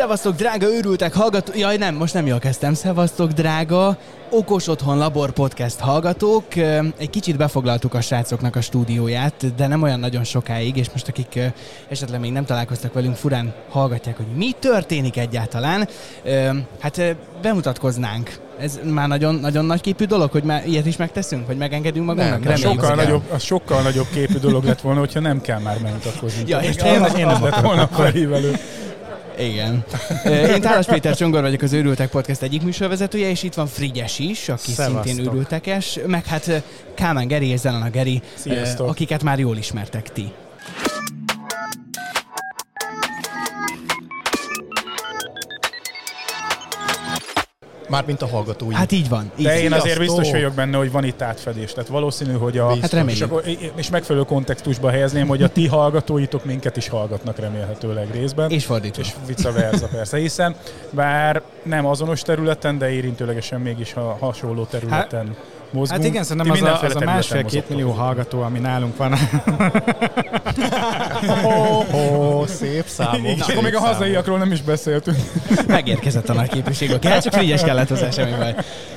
Szevasztok, drága őrültek hallgató... Jaj, nem, most nem jól kezdtem. Szevasztok, drága Okos Otthon Labor Podcast hallgatók. Egy kicsit befoglaltuk a srácoknak a stúdióját, de nem olyan nagyon sokáig, és most akik esetleg még nem találkoztak velünk, furán hallgatják, hogy mi történik egyáltalán. Hát bemutatkoznánk. Ez már nagyon, nagyon nagy képű dolog, hogy már ilyet is megteszünk, hogy megengedünk magunknak? Nem, sokkal, nagyobb, az sokkal nagyobb képű dolog lett volna, hogyha nem kell már megmutatkozni. Ja, és én, én, én nem lett volna felhívelő. Igen. Én Tálas Péter Csongor vagyok, az Őrültek Podcast egyik műsorvezetője, és itt van Frigyes is, aki Szevasztok. szintén őrültekes, meg hát Kálmán Geri és Zelena Geri, Sziasztok. akiket már jól ismertek ti. Mármint a hallgatói. Hát így van. Így. De én azért biztos vagyok benne, hogy van itt átfedés. Tehát valószínű, hogy a... Hát reméljük. És, akkor, és megfelelő kontextusba helyezném, hogy a ti hallgatóitok minket is hallgatnak remélhetőleg részben. És fordítva. És vice versa persze, hiszen bár nem azonos területen, de érintőlegesen mégis a hasonló területen. Hát, mozgunk. Hát igen, szerintem az a, az a másfél-két millió hallgató, ami nálunk van. oh, oh, szép számom. És akkor még a hazaiakról nem is beszéltünk. Megérkezett a nagy képviség, oké, hát csak frigyes kellett az eseményben.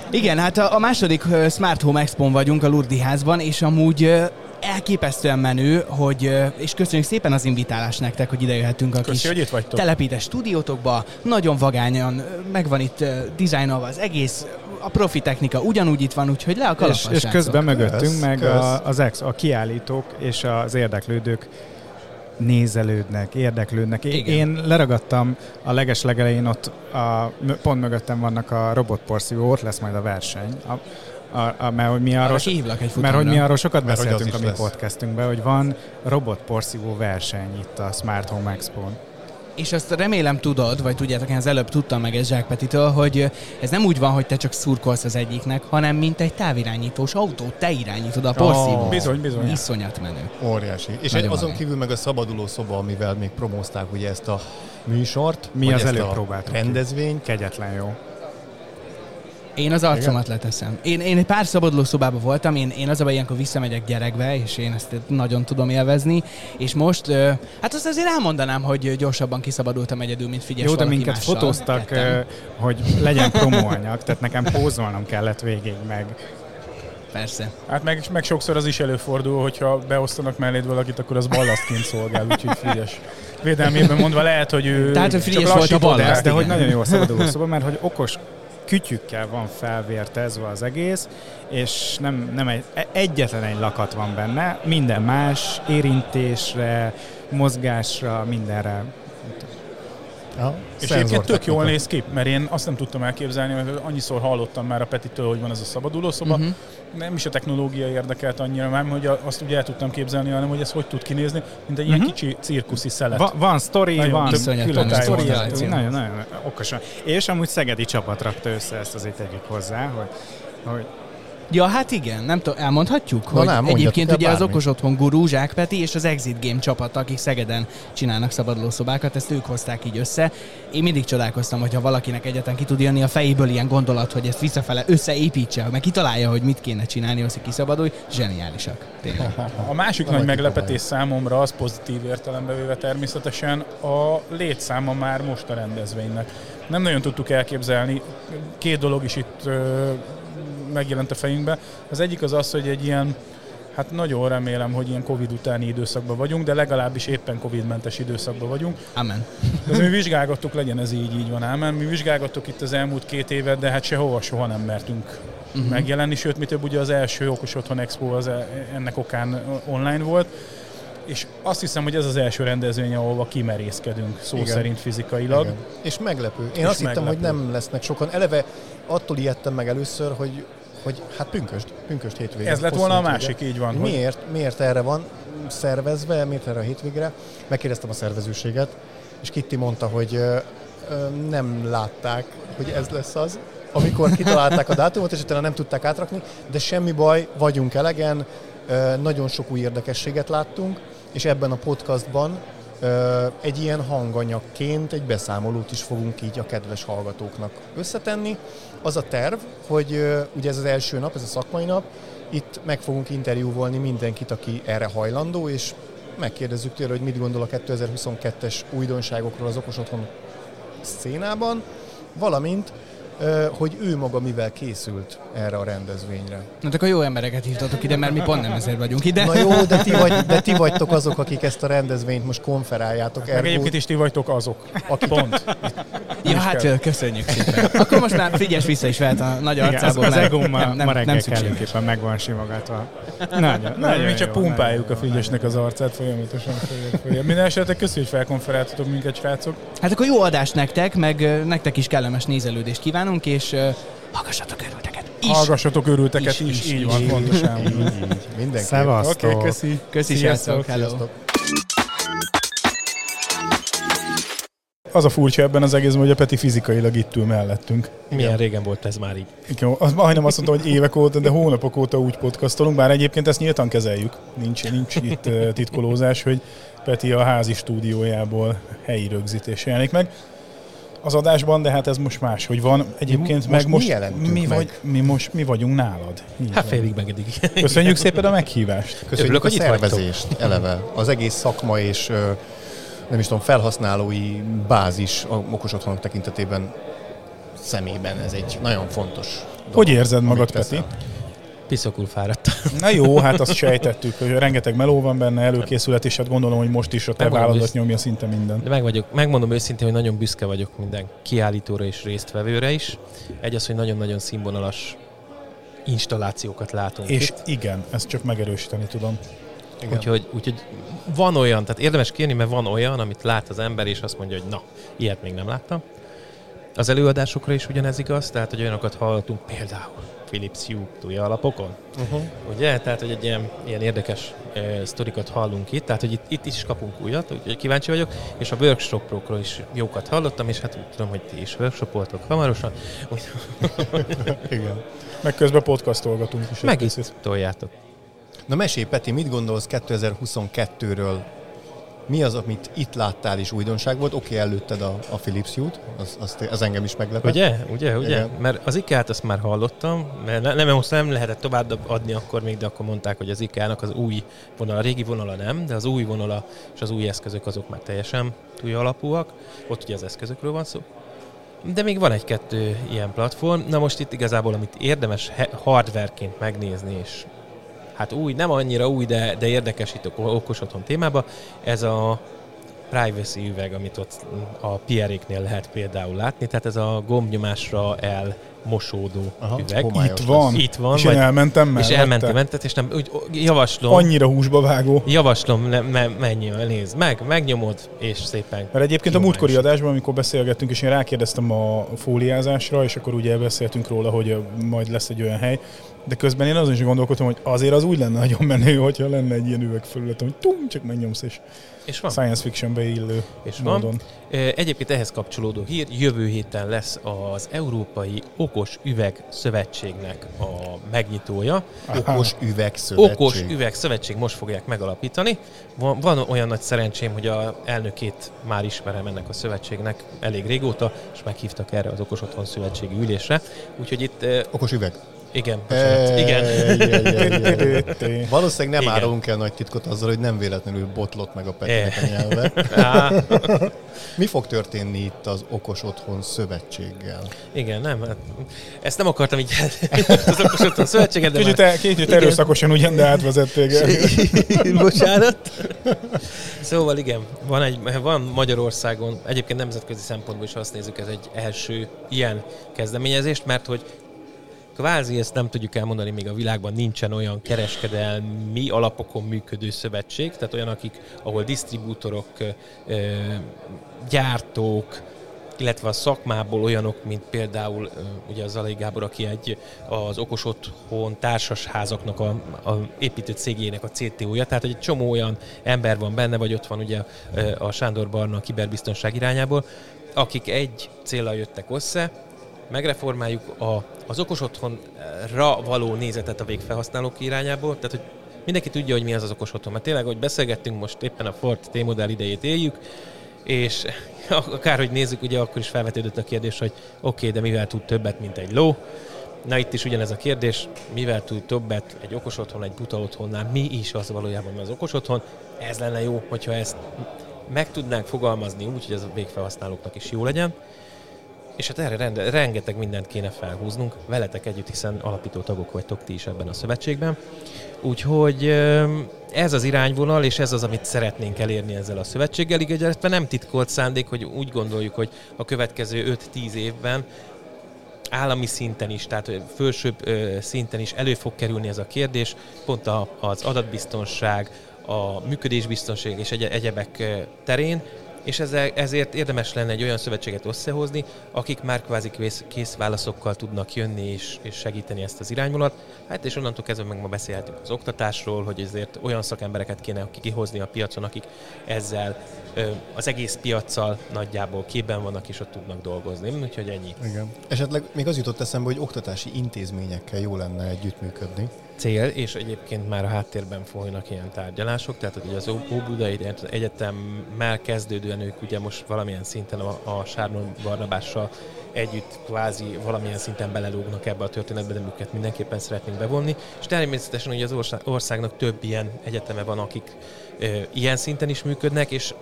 Igen, hát a, a második Smart Home Expo vagyunk a Lurdi házban, és amúgy elképesztően menő, hogy, és köszönjük szépen az invitálást nektek, hogy ide jöhetünk a Köszi, kis hogy itt vagytok. telepítés stúdiótokba. Nagyon vagányan, megvan itt dizájnolva az egész, a profi technika ugyanúgy itt van, úgyhogy le a És, és közben mögöttünk meg a, az ex, a kiállítók és az érdeklődők nézelődnek, érdeklődnek. Igen. Én leragadtam a leges legelején, ott a, pont mögöttem vannak a robotporszívó, ott lesz majd a verseny. A, a, a, mert, hogy mi arról, egy mert hogy mi arról sokat mert beszéltünk a mi podcastünkben, hogy van robotporszívó verseny itt a Smart Home Expo-n. És azt remélem tudod, vagy tudjátok, én az előbb tudtam meg ez Zsák Petitől, hogy ez nem úgy van, hogy te csak szurkolsz az egyiknek, hanem mint egy távirányítós autó, te irányítod a porszívót. Oh, bizony, bizony. Iszonyat menő. Óriási. És Nagyon azon menő. kívül meg a szabaduló szoba, amivel még promózták ugye ezt a műsort. Mi az előbb próbáltunk. Rendezvény. Kegyetlen jó. Én az arcomat Igen? leteszem. Én, én egy pár szabaduló szobában voltam, én, én az a ilyenkor visszamegyek gyerekbe, és én ezt nagyon tudom élvezni, és most, hát azt azért elmondanám, hogy gyorsabban kiszabadultam egyedül, mint figyelj Jó, de minket mással. fotóztak, tettem. hogy legyen promóanyag, tehát nekem pózolnom kellett végig meg. Persze. Hát meg, meg sokszor az is előfordul, hogyha beosztanak melléd valakit, akkor az ballasztként szolgál, úgyhogy frigyes. Védelmében mondva lehet, hogy ő Tehát, hogy frigyes volt a ballaszt, de hogy nagyon jó a szabaduló szoba, mert hogy okos kütyükkel van felvértezve az egész, és nem, nem egy, egyetlen egy lakat van benne, minden más, érintésre, mozgásra, mindenre. Ja, és egyébként tök jól néz ki, mert én azt nem tudtam elképzelni, mert annyiszor hallottam már a Petitől, hogy van ez a szabadulószoba, uh-huh. nem is a technológia érdekelt annyira, nem, hogy azt ugye el tudtam képzelni, hanem hogy ez hogy tud kinézni, mint egy uh-huh. ilyen mhm. kicsi cirkuszi szelet. Va- van sztori, nagyon van sztori, nagyon, nagyon okosan. És amúgy Szegedi csapat rakta össze ezt azért tegyük hozzá, hogy, hogy Ja, hát igen, nem tudom, elmondhatjuk, Na, hogy nem, egyébként ugye bármi. az Okos Otthon gurú, Zsák Peti és az Exit Game csapat, akik Szegeden csinálnak szabadulószobákat, ezt ők hozták így össze. Én mindig csodálkoztam, hogyha valakinek egyetlen ki tud jönni a fejéből ilyen gondolat, hogy ezt visszafele összeépítse, meg kitalálja, hogy mit kéne csinálni, hogy kiszabadulj, zseniálisak. Tényleg. A másik nagy meglepetés számomra az pozitív értelembe véve természetesen a létszáma már most a rendezvénynek. Nem nagyon tudtuk elképzelni, két dolog is itt megjelent a fejünkbe. Az egyik az az, hogy egy ilyen Hát nagyon remélem, hogy ilyen Covid utáni időszakban vagyunk, de legalábbis éppen Covid-mentes időszakban vagyunk. Amen. Ez mi vizsgálgattuk, legyen ez így, így van, amen. Mi vizsgálgattuk itt az elmúlt két évet, de hát sehova soha nem mertünk uh-huh. megjelenni, sőt, mi több ugye az első Okos Otthon Expo az e- ennek okán online volt, és azt hiszem, hogy ez az első rendezvény, ahova kimerészkedünk, szó Igen. szerint fizikailag. Igen. És meglepő. Én és azt meglepő. hittem, hogy nem lesznek sokan. Eleve attól ijedtem meg először, hogy hogy hát pünköst, pünköst hétvége. Ez lett volna a másik, így van. Miért, hogy... miért erre van szervezve, miért erre a hétvégre? Megkérdeztem a szervezőséget, és Kitti mondta, hogy ö, ö, nem látták, hogy ez lesz az, amikor kitalálták a dátumot, és utána nem tudták átrakni, de semmi baj, vagyunk elegen, ö, nagyon sok új érdekességet láttunk, és ebben a podcastban egy ilyen hanganyagként egy beszámolót is fogunk így a kedves hallgatóknak összetenni. Az a terv, hogy ugye ez az első nap, ez a szakmai nap, itt meg fogunk interjúvolni mindenkit, aki erre hajlandó, és megkérdezzük tőle, hogy mit gondol a 2022-es újdonságokról az okos otthon szénában, valamint hogy ő maga mivel készült erre a rendezvényre. Na, akkor jó embereket hívtatok ide, mert mi pont nem ezért vagyunk ide. Na jó, de ti, vagy, de ti vagytok azok, akik ezt a rendezvényt most konferáljátok. Hát, egyébként is ti vagytok azok. Akik pont. Ja, hát köszönjük szépen. Akkor most már figyelj vissza is vehet a nagy arcából. Az, az egóm ma, nem, nem, ma reggel kellőképpen meg van simogatva. Nagyon, nagyon mi csak pumpáljuk a Figyesnek az arcát folyamatosan. Minden esetre köszönjük, hogy felkonferáltatok minket, srácok. Hát akkor jó adást nektek, meg nektek is kellemes nézelődést kívánunk, és hallgassatok örülteket. Is. Hallgassatok örülteket is, is, is, így is, van, így, pontosan. Így, így, Mindenki. Szevasztok. Oké, okay, köszi. Köszi, sziasztok. Hello. Sziasztok. az a furcsa ebben az egészben, hogy a Peti fizikailag itt ül mellettünk. Milyen Igen. régen volt ez már így? Igen, az majdnem azt mondtam, hogy évek óta, de hónapok óta úgy podcastolunk, bár egyébként ezt nyíltan kezeljük. Nincs, nincs itt titkolózás, hogy Peti a házi stúdiójából helyi rögzítés jelenik meg az adásban, de hát ez most más, hogy van. Egyébként most meg most mi, mi, vagy, mi, most, mi vagyunk nálad. Így hát félig megedig. Köszönjük szépen a meghívást. Köszönjük Örülök, a szervezést eleve. Az egész szakma és nem is tudom, felhasználói bázis a okos otthonok tekintetében szemében ez egy nagyon fontos dolog, Hogy érzed magad, Peti? Piszokul fáradt. Na jó, hát azt sejtettük, hogy rengeteg meló van benne, előkészület, és hát gondolom, hogy most is a te vállalat nyomja szinte minden. De meg vagyok, megmondom őszintén, hogy nagyon büszke vagyok minden kiállítóra és résztvevőre is. Egy az, hogy nagyon-nagyon színvonalas installációkat látunk És itt. igen, ezt csak megerősíteni tudom. Igen. Úgyhogy, úgyhogy van olyan, tehát érdemes kérni, mert van olyan, amit lát az ember, és azt mondja, hogy na, ilyet még nem láttam. Az előadásokra is ugyanez igaz, tehát hogy olyanokat hallottunk például Philips Hue alapokon. Uh-huh. Ugye? Tehát, hogy egy ilyen, ilyen érdekes e, sztorikat hallunk itt, tehát, hogy itt, itt is kapunk újat, úgyhogy kíváncsi vagyok, és a workshopokról is jókat hallottam, és hát úgy tudom, hogy ti is workshopoltok hamarosan. Úgy... Igen. Meg közben podcastolgatunk is. Meg itt toljátok. Na mesélj, Peti, mit gondolsz 2022-ről? Mi az, amit itt láttál is újdonság volt? Oké, okay, előtted a, a Philips Hue-t, az, az, az engem is meglepett. Ugye, ugye, ugye? Igen. Mert az IKEA-t azt már hallottam, mert nem, most nem lehetett tovább adni akkor még, de akkor mondták, hogy az IKEA-nak az új vonala, a régi vonala nem, de az új vonala és az új eszközök azok már teljesen új alapúak. Ott ugye az eszközökről van szó. De még van egy-kettő ilyen platform. Na most itt igazából, amit érdemes hardwareként megnézni és hát új, nem annyira új, de, de érdekes itt okos otthon témába. Ez a privacy üveg, amit ott a Pierre-éknél lehet például látni, tehát ez a gombnyomásra el mosódó Aha, üveg. Itt van. Itt van. És vagy, én elmentem mellette. És elmentem mentet, és nem, úgy javaslom. Annyira húsba vágó. Javaslom, ne, me, menj, nézd meg, megnyomod, és szépen. Mert egyébként a múltkori adásban, amikor beszélgettünk, és én rákérdeztem a fóliázásra, és akkor ugye beszéltünk róla, hogy majd lesz egy olyan hely, de közben én azon is gondolkodtam, hogy azért az úgy lenne nagyon menő, hogyha lenne egy ilyen üvegfelület, hogy tum, csak megnyomsz, és, és van. science fictionbe illő és módon. Van. Egyébként ehhez kapcsolódó hír, jövő héten lesz az Európai Okos Üveg Szövetségnek a megnyitója. Aha. Okos Üveg Szövetség. Okos Üveg Szövetség most fogják megalapítani. Van, van olyan nagy szerencsém, hogy a elnökét már ismerem ennek a szövetségnek elég régóta, és meghívtak erre az Okos Otthon Szövetségi ülésre. Úgyhogy itt... Okos üveg. Igen, bocsánat. Igen. Valószínűleg nem árulunk el nagy titkot azzal, hogy nem véletlenül botlott meg a Petinek a nyelve. Mi fog történni itt az Okos Otthon Szövetséggel? Igen, nem, hát ezt nem akartam így az Okos Otthon Szövetséggel, de kicsit, már... kicsit erőszakosan ugyan, de átvezették Bocsánat. Szóval igen, van, egy, van Magyarországon, egyébként nemzetközi szempontból is azt nézzük, ez egy első ilyen kezdeményezést, mert hogy kvázi ezt nem tudjuk elmondani, még a világban nincsen olyan kereskedelmi alapokon működő szövetség, tehát olyan, akik, ahol disztribútorok, gyártók, illetve a szakmából olyanok, mint például ugye az Zalai Gábor, aki egy az Okos Otthon társasházaknak a, a építő cégének a CTO-ja, tehát egy csomó olyan ember van benne, vagy ott van ugye a Sándor Barna a kiberbiztonság irányából, akik egy célra jöttek össze, megreformáljuk a, az okos otthonra való nézetet a végfelhasználók irányából, tehát hogy mindenki tudja, hogy mi az az okos otthon. Mert tényleg, hogy beszélgettünk most éppen a Ford T-modell idejét éljük, és akárhogy nézzük, ugye akkor is felvetődött a kérdés, hogy oké, okay, de mivel tud többet, mint egy ló? Na itt is ugyanez a kérdés, mivel tud többet egy okos otthon, egy buta otthonnál, mi is az valójában az okos otthon? Ez lenne jó, hogyha ezt meg tudnánk fogalmazni úgy, hogy ez a végfelhasználóknak is jó legyen, és hát erre rende, rengeteg mindent kéne felhúznunk, veletek együtt, hiszen alapító tagok vagytok ti is ebben a szövetségben. Úgyhogy ez az irányvonal, és ez az, amit szeretnénk elérni ezzel a szövetséggel, illetve nem titkolt szándék, hogy úgy gondoljuk, hogy a következő 5-10 évben állami szinten is, tehát fölsőbb szinten is elő fog kerülni ez a kérdés, pont az adatbiztonság, a működésbiztonság és egyebek terén, és ezért érdemes lenne egy olyan szövetséget összehozni, akik már kvázi kész, kész válaszokkal tudnak jönni és, és segíteni ezt az irányvonalat. Hát és onnantól kezdve meg ma beszélhetünk az oktatásról, hogy ezért olyan szakembereket kéne kihozni a piacon, akik ezzel az egész piaccal nagyjából képben vannak és ott tudnak dolgozni. Úgyhogy ennyi. Igen. Esetleg még az jutott eszembe, hogy oktatási intézményekkel jó lenne együttműködni cél, és egyébként már a háttérben folynak ilyen tárgyalások, tehát hogy az Óbudai Egyetemmel kezdődően ők ugye most valamilyen szinten a, a Sárnon Barnabással együtt kvázi valamilyen szinten belelógnak ebbe a történetbe, de őket mindenképpen szeretnénk bevonni. És természetesen ugye az országnak több ilyen egyeteme van, akik ö, ilyen szinten is működnek, és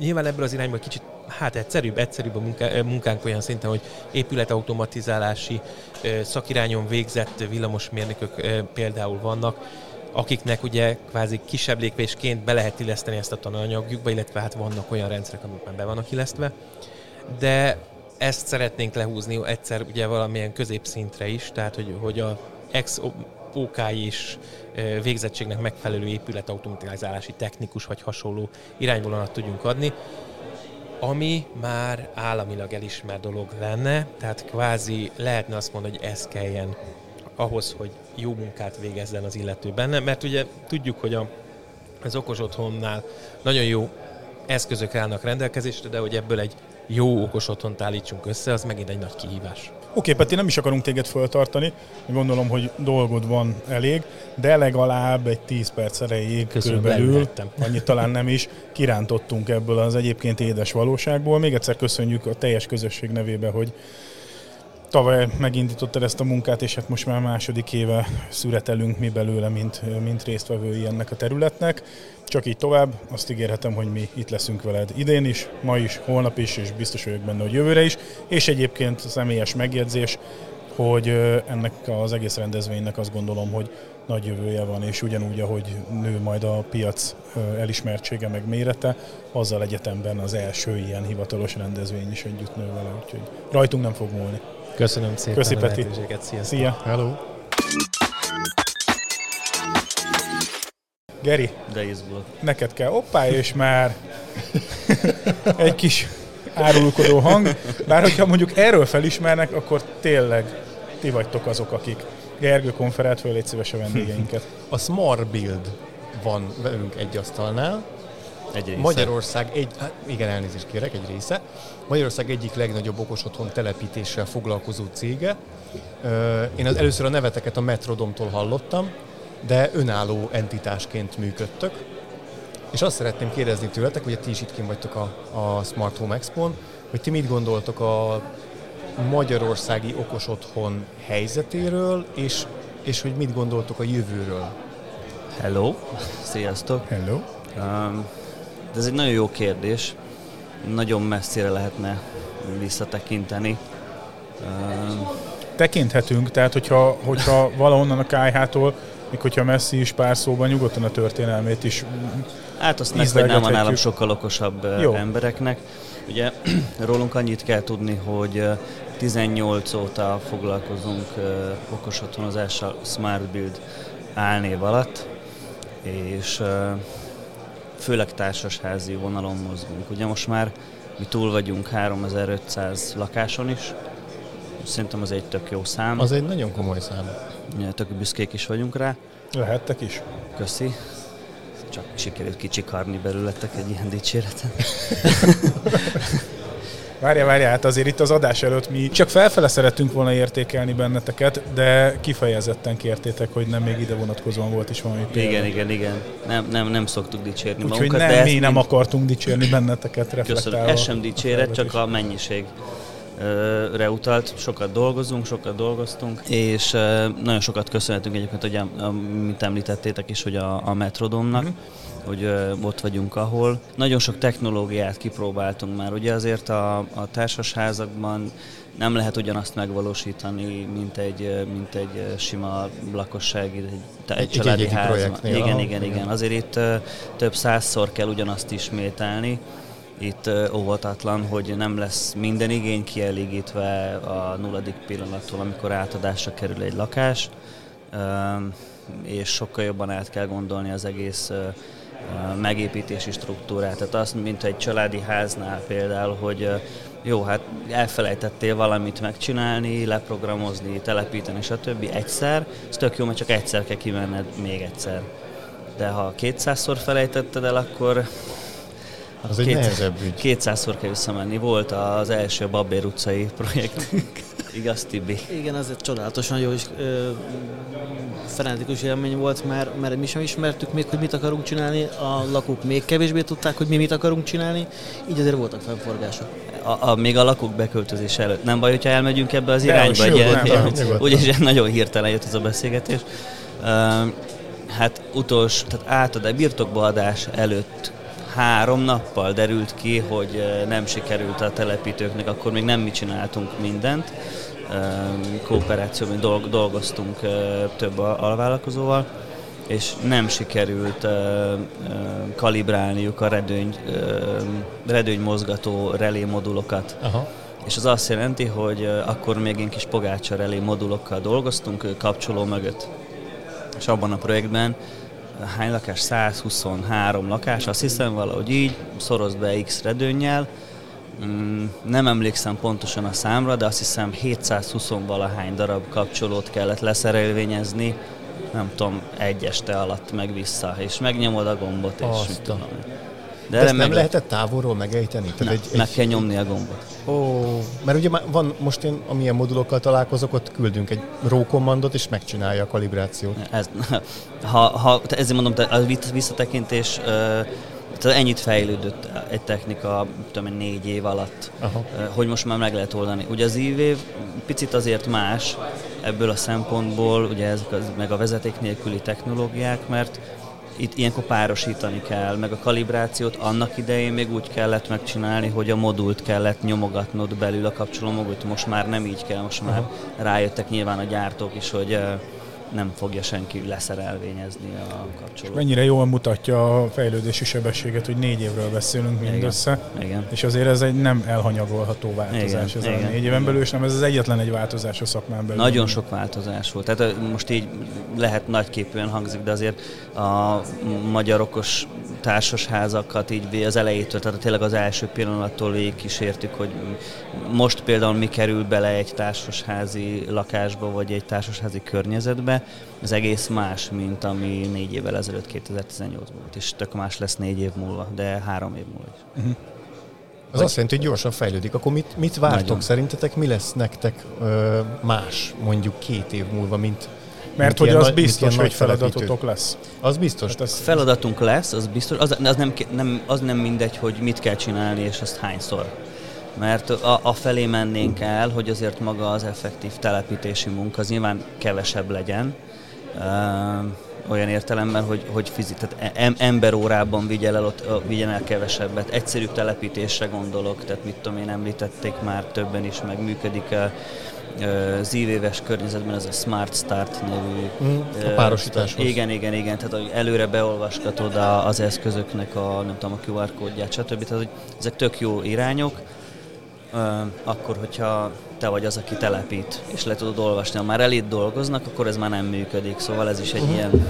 nyilván ebből az irányból kicsit hát egyszerűbb, egyszerűbb a munká, munkánk olyan szinten, hogy épületautomatizálási szakirányon végzett villamosmérnökök például vannak, akiknek ugye kvázi kisebb lépésként be lehet illeszteni ezt a tananyagjukba, illetve hát vannak olyan rendszerek, amik már be vannak illesztve, de ezt szeretnénk lehúzni egyszer ugye valamilyen középszintre is, tehát hogy, hogy a ex OK is végzettségnek megfelelő épületautomatizálási technikus vagy hasonló irányvonalat tudjunk adni, ami már államilag elismert dolog lenne, tehát kvázi lehetne azt mondani, hogy ez kelljen ahhoz, hogy jó munkát végezzen az illető benne, mert ugye tudjuk, hogy a, az okos otthonnál nagyon jó eszközök állnak rendelkezésre, de hogy ebből egy jó okos otthont állítsunk össze, az megint egy nagy kihívás. Oké, Peti, nem is akarunk téged föltartani, gondolom, hogy dolgod van elég, de legalább egy 10 perc erejéig Köszönöm, körülbelül, annyit talán nem is, kirántottunk ebből az egyébként édes valóságból. Még egyszer köszönjük a teljes közösség nevébe, hogy tavaly megindítottad ezt a munkát, és hát most már második éve szüretelünk mi belőle, mint, mint résztvevői ennek a területnek. Csak így tovább, azt ígérhetem, hogy mi itt leszünk veled idén is, ma is, holnap is, és biztos vagyok benne, hogy jövőre is. És egyébként személyes megjegyzés, hogy ennek az egész rendezvénynek azt gondolom, hogy nagy jövője van, és ugyanúgy, ahogy nő majd a piac elismertsége meg mérete, azzal egyetemben az első ilyen hivatalos rendezvény is együtt nő vele, úgyhogy rajtunk nem fog múlni. Köszönöm szépen Köszi, a Peti. Sziasztok. Szia. Hello. Geri. De izgulok. Neked kell. Oppá, és már egy kis árulkodó hang. Bár hogyha mondjuk erről felismernek, akkor tényleg ti vagytok azok, akik. Gergő konferált föl, légy szíves a vendégeinket. A Smart Build van velünk egy asztalnál. Egy része. Magyarország egy, hát igen, elnézést kérek, egy része. Magyarország egyik legnagyobb okos otthon telepítéssel foglalkozó cége. Én az először a neveteket a Metrodomtól hallottam, de önálló entitásként működtök. És azt szeretném kérdezni tőletek, hogy ti is itt vagytok a, a Smart Home Expo-n, hogy ti mit gondoltok a magyarországi okos otthon helyzetéről, és, és hogy mit gondoltok a jövőről? Hello, sziasztok! Hello! Um, de ez egy nagyon jó kérdés. Nagyon messzire lehetne visszatekinteni. Tekinthetünk, tehát hogyha, hogyha valahonnan a KH-tól még hogyha Messi is pár szóban nyugodtan a történelmét is Hát azt meg, hogy nem van nálam sokkal okosabb Jó. embereknek. Ugye rólunk annyit kell tudni, hogy 18 óta foglalkozunk okos otthonozással Smart Build álnév alatt, és főleg társasházi vonalon mozgunk. Ugye most már mi túl vagyunk 3500 lakáson is, szerintem az egy tök jó szám. Az egy nagyon komoly szám. Tök büszkék is vagyunk rá. Lehettek is. Köszi. Csak sikerült kicsikarni belőletek egy ilyen dicséretet. Várja, várja, hát azért itt az adás előtt mi csak felfele szerettünk volna értékelni benneteket, de kifejezetten kértétek, hogy nem még ide vonatkozóan volt is valami példa. Igen, igen, igen. Nem, nem, nem szoktuk dicsérni Úgyhogy magunkat. nem, de mi nem mind... akartunk dicsérni benneteket reflektálva. Köszönöm. Ez sem dicséret, csak a mennyiség re utalt, sokat dolgozunk, sokat dolgoztunk, és nagyon sokat köszönhetünk egyébként, hogy, mint említettétek is, hogy a, a Metrodomnak, uh-huh hogy ott vagyunk, ahol. Nagyon sok technológiát kipróbáltunk már, ugye azért a, a társasházakban nem lehet ugyanazt megvalósítani, mint egy, mint egy sima lakossági, egy, egy családi házban. Igen, igen, igen, igen. Azért itt több százszor kell ugyanazt ismételni, itt óvatatlan, hogy nem lesz minden igény kielégítve a nulladik pillanattól, amikor átadásra kerül egy lakás, és sokkal jobban át kell gondolni az egész megépítési struktúrát. Tehát azt, mint egy családi háznál például, hogy jó, hát elfelejtettél valamit megcsinálni, leprogramozni, telepíteni, stb. egyszer, ez tök jó, mert csak egyszer kell kimenned még egyszer. De ha kétszázszor felejtetted el, akkor az egy két, nehezebb ügy. 200-szor kell visszamenni. Volt az első Babér utcai projektünk. Igaz, Tibi? Igen, az egy csodálatosan jó és ö, frenetikus élmény volt, mert, mert mi sem ismertük még, hogy mit akarunk csinálni, a lakók még kevésbé tudták, hogy mi mit akarunk csinálni, így azért voltak felforgások. A, a, még a lakók beköltözés előtt. Nem baj, hogyha elmegyünk ebbe az irányba? Úgyis nagyon hirtelen jött ez a beszélgetés. Uh, hát utolsó, tehát átad, birtokba adás előtt három nappal derült ki, hogy nem sikerült a telepítőknek, akkor még nem mi csináltunk mindent. Kooperációban dolgoztunk több alvállalkozóval, és nem sikerült kalibrálniuk a redőny, redőny mozgató relé modulokat. Aha. És az azt jelenti, hogy akkor még én kis pogácsa relé modulokkal dolgoztunk kapcsoló mögött. És abban a projektben hány lakás? 123 lakás, azt hiszem valahogy így, szorozd be X redőnnyel, mm, nem emlékszem pontosan a számra, de azt hiszem 720 valahány darab kapcsolót kellett leszerelvényezni, nem tudom, egy este alatt meg vissza, és megnyomod a gombot, és mit tudom. De ezt nem meg lehetett távolról megejteni? Tehát egy, egy... meg kell nyomni a gombot. Ó, mert ugye van, most én amilyen modulokkal találkozok, ott küldünk egy raw commandot, és megcsinálja a kalibrációt. Ez, ha, ha, ezért mondom, a visszatekintés tehát ennyit fejlődött egy technika, tudom négy év alatt, Aha. hogy most már meg lehet oldani. Ugye az ívév picit azért más ebből a szempontból, ugye ezek az, meg a vezeték nélküli technológiák, mert itt ilyenkor párosítani kell, meg a kalibrációt annak idején még úgy kellett megcsinálni, hogy a modult kellett nyomogatnod belül a kapcsoló modult. Most már nem így kell, most már rájöttek nyilván a gyártók is, hogy nem fogja senki leszerelvényezni a kapcsolót. Mennyire jól mutatja a fejlődési sebességet, hogy négy évről beszélünk mindössze. Igen. Igen. És azért ez egy nem elhanyagolható változás Igen. ez Igen. a négy éven belül, és nem ez az egyetlen egy változás a szakmán belül. Nagyon sok változás volt. Tehát most így lehet nagyképűen hangzik, de azért a magyarokos társasházakat így az elejétől, tehát tényleg az első pillanattól végig kísértük, hogy most például mi kerül bele egy társasházi lakásba, vagy egy társasházi környezetbe, az egész más, mint ami négy évvel ezelőtt 2018-ban volt, és tök más lesz négy év múlva, de három év múlva is. Uh-huh. Az vagy... azt jelenti, hogy gyorsan fejlődik. Akkor mit, mit vártok? Nagyon. Szerintetek mi lesz nektek ö, más mondjuk két év múlva, mint mert hogy az biztos, hogy feladatotok lesz. Az biztos. Hát az Feladatunk lesz, az biztos. Az, az, nem, nem, az nem mindegy, hogy mit kell csinálni, és azt hányszor. Mert a, a felé mennénk el, hogy azért maga az effektív telepítési munka az nyilván kevesebb legyen, olyan értelemben, hogy, hogy fizik, tehát em, emberórában vigyen el, ott, vigyen el kevesebbet. Egyszerűbb telepítésre gondolok, tehát mit tudom én, említették már többen is, meg működik az ívéves környezetben ez a Smart Start nevű... Mm, a párosításhoz. Igen, igen, igen, tehát hogy előre beolvasgatod az eszközöknek a, nem tudom, a QR kódját, stb. Tehát, hogy ezek tök jó irányok, akkor, hogyha te vagy az, aki telepít, és le tudod olvasni. Ha már elit dolgoznak, akkor ez már nem működik, szóval ez is egy uh-huh. ilyen...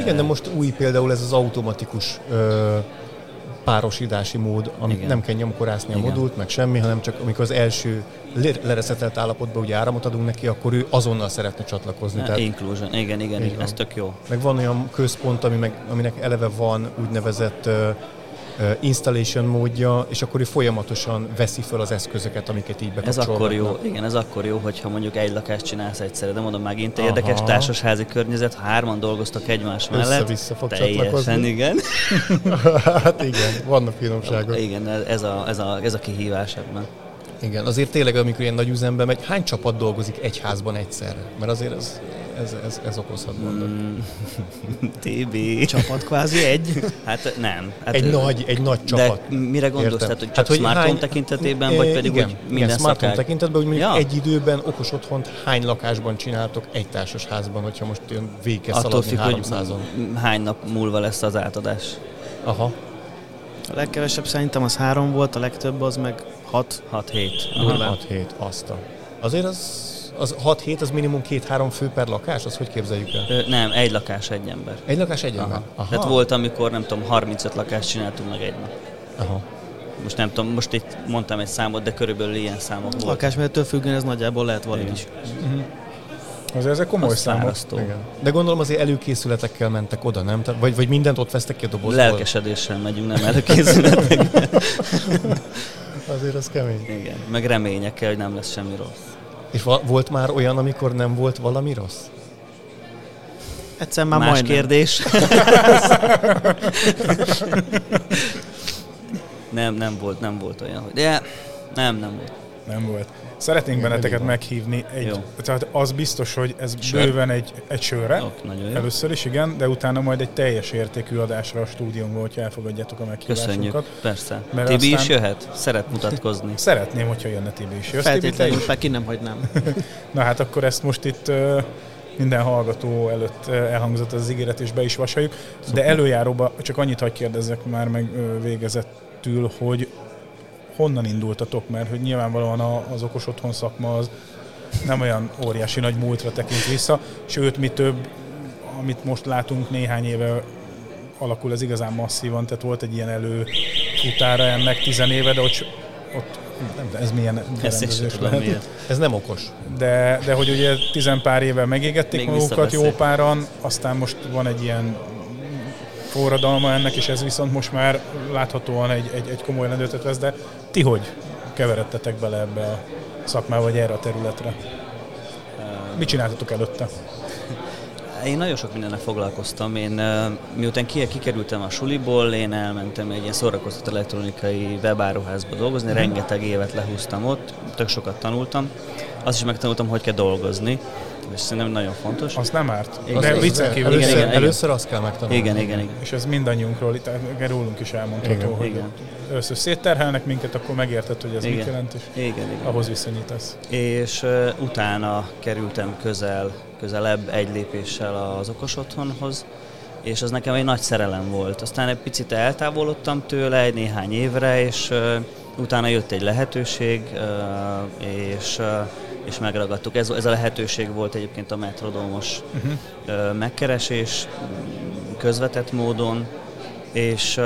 Igen, de most új például ez az automatikus ö, párosítási mód, amit nem kell nyomkorászni a modult, meg semmi, hanem csak amikor az első lereszetelt állapotban ugye áramot adunk neki, akkor ő azonnal szeretne csatlakozni. Tehát, inclusion, igen, igen, igen, ez tök jó. Meg van olyan központ, ami meg, aminek eleve van úgynevezett uh, installation módja, és akkor ő folyamatosan veszi fel az eszközöket, amiket így bekapcsol. Ez akkor jó, igen, ez akkor jó, hogyha mondjuk egy lakást csinálsz egyszerre, de mondom megint Aha. érdekes társasházi környezet, hárman dolgoztak egymás mellett. Össze-vissza fog teljesen, igen. hát igen, vannak finomságok. Igen, ez a, ez a, ez a kihívás ebben. Igen, azért tényleg, amikor ilyen nagy üzembe megy, hány csapat dolgozik egy házban egyszerre? Mert azért ez, ez, ez, ez okozhat gondot. Mm, TB. Csapat kvázi egy? Hát nem. Hát, egy, nagy, egy nagy csapat. De mire gondolsz? Tehát, hogy csak hát, hogy smartphone hány... tekintetében, vagy pedig igen, hogy minden igen, smartphone tekintetben, hogy mondjuk ja. egy időben okos otthont hány lakásban csináltok egy társas házban, hogyha most ilyen végig Attól függ, 300 hogy hány nap múlva lesz az átadás. Aha. A legkevesebb szerintem az három volt, a legtöbb az meg 6. 6-7. 6-7, azt a. Azért az az 6-7, az minimum 2-3 fő per lakás? Az hogy képzeljük el? Ö, nem, egy lakás, egy ember. Egy lakás, egy ember? Aha. Aha. Tehát volt, amikor nem tudom, 35 lakást csináltunk meg egy nap. Aha. Most nem tudom, most itt mondtam egy számot, de körülbelül ilyen számok volt. Lakásmérettől függően ez nagyjából lehet valami is. Uh-huh. Azért ezek komoly számok. Igen. De gondolom azért előkészületekkel mentek oda, nem? Vagy, vagy mindent ott vesztek ki a dobozból? Lelkesedéssel megyünk, nem előkészületekkel. azért az kemény. Igen, meg reményekkel, hogy nem lesz semmi rossz. És volt már olyan, amikor nem volt valami rossz? Egyszer már Más majdnem. kérdés. nem, nem volt, nem volt olyan, hogy... De nem, nem volt. Nem volt. Szeretnénk benneteket meghívni. Egy, tehát az biztos, hogy ez Sör. bőven egy, egy sörre. Ok, jó. Először is, igen, de utána majd egy teljes értékű adásra a stúdiónkban, hogyha elfogadjátok a meghívásunkat. Köszönjük, persze. Mert Tibi aztán... is jöhet? Szeret mutatkozni. Szeretném, hogyha jönne Tibi is. Jössz, Feltétlenül, Tibi, ki nem hagynám. Na hát akkor ezt most itt minden hallgató előtt elhangzott az ígéret, és be is vasaljuk. De előjáróba csak annyit hagy kérdezzek már meg végezettül, hogy honnan indultatok, mert hogy nyilvánvalóan az okos otthon szakma az nem olyan óriási nagy múltra tekint vissza, sőt, mi több, amit most látunk néhány éve alakul ez igazán masszívan, tehát volt egy ilyen előfutára ennek tizen éve, de ott, ott nem, de ez milyen berendezés lehet. Ez nem okos. De, de hogy ugye tizen pár éve megégették Még magukat jó páran, aztán most van egy ilyen forradalma ennek, és ez viszont most már láthatóan egy, egy, egy komoly lendületet vesz, de ti hogy keveredtetek bele ebbe a szakmába, vagy erre a területre? Mit csináltatok előtte? Én nagyon sok mindennel foglalkoztam. Én miután kikerültem a suliból, én elmentem egy ilyen szórakoztató elektronikai webáruházba dolgozni, mm. rengeteg évet lehúztam ott, tök sokat tanultam. Azt is megtanultam, hogy kell dolgozni és szerintem nagyon fontos. Az nem árt. Igen, de viccen kívül. Először, igen, igen, először azt kell megtanulni. Igen, igen, igen. És ez mindannyiunkról, itt rólunk is elmondható, hogy igen. először szétterhelnek minket, akkor megérted, hogy ez igen. mit jelent, és igen, igen. ahhoz viszonyítasz. És uh, utána kerültem közel, közelebb egy lépéssel az okos otthonhoz, és az nekem egy nagy szerelem volt. Aztán egy picit eltávolodtam tőle egy néhány évre, és uh, utána jött egy lehetőség, uh, és uh, és megragadtuk. Ez, ez a lehetőség volt egyébként a metrodomos uh-huh. megkeresés közvetett módon, és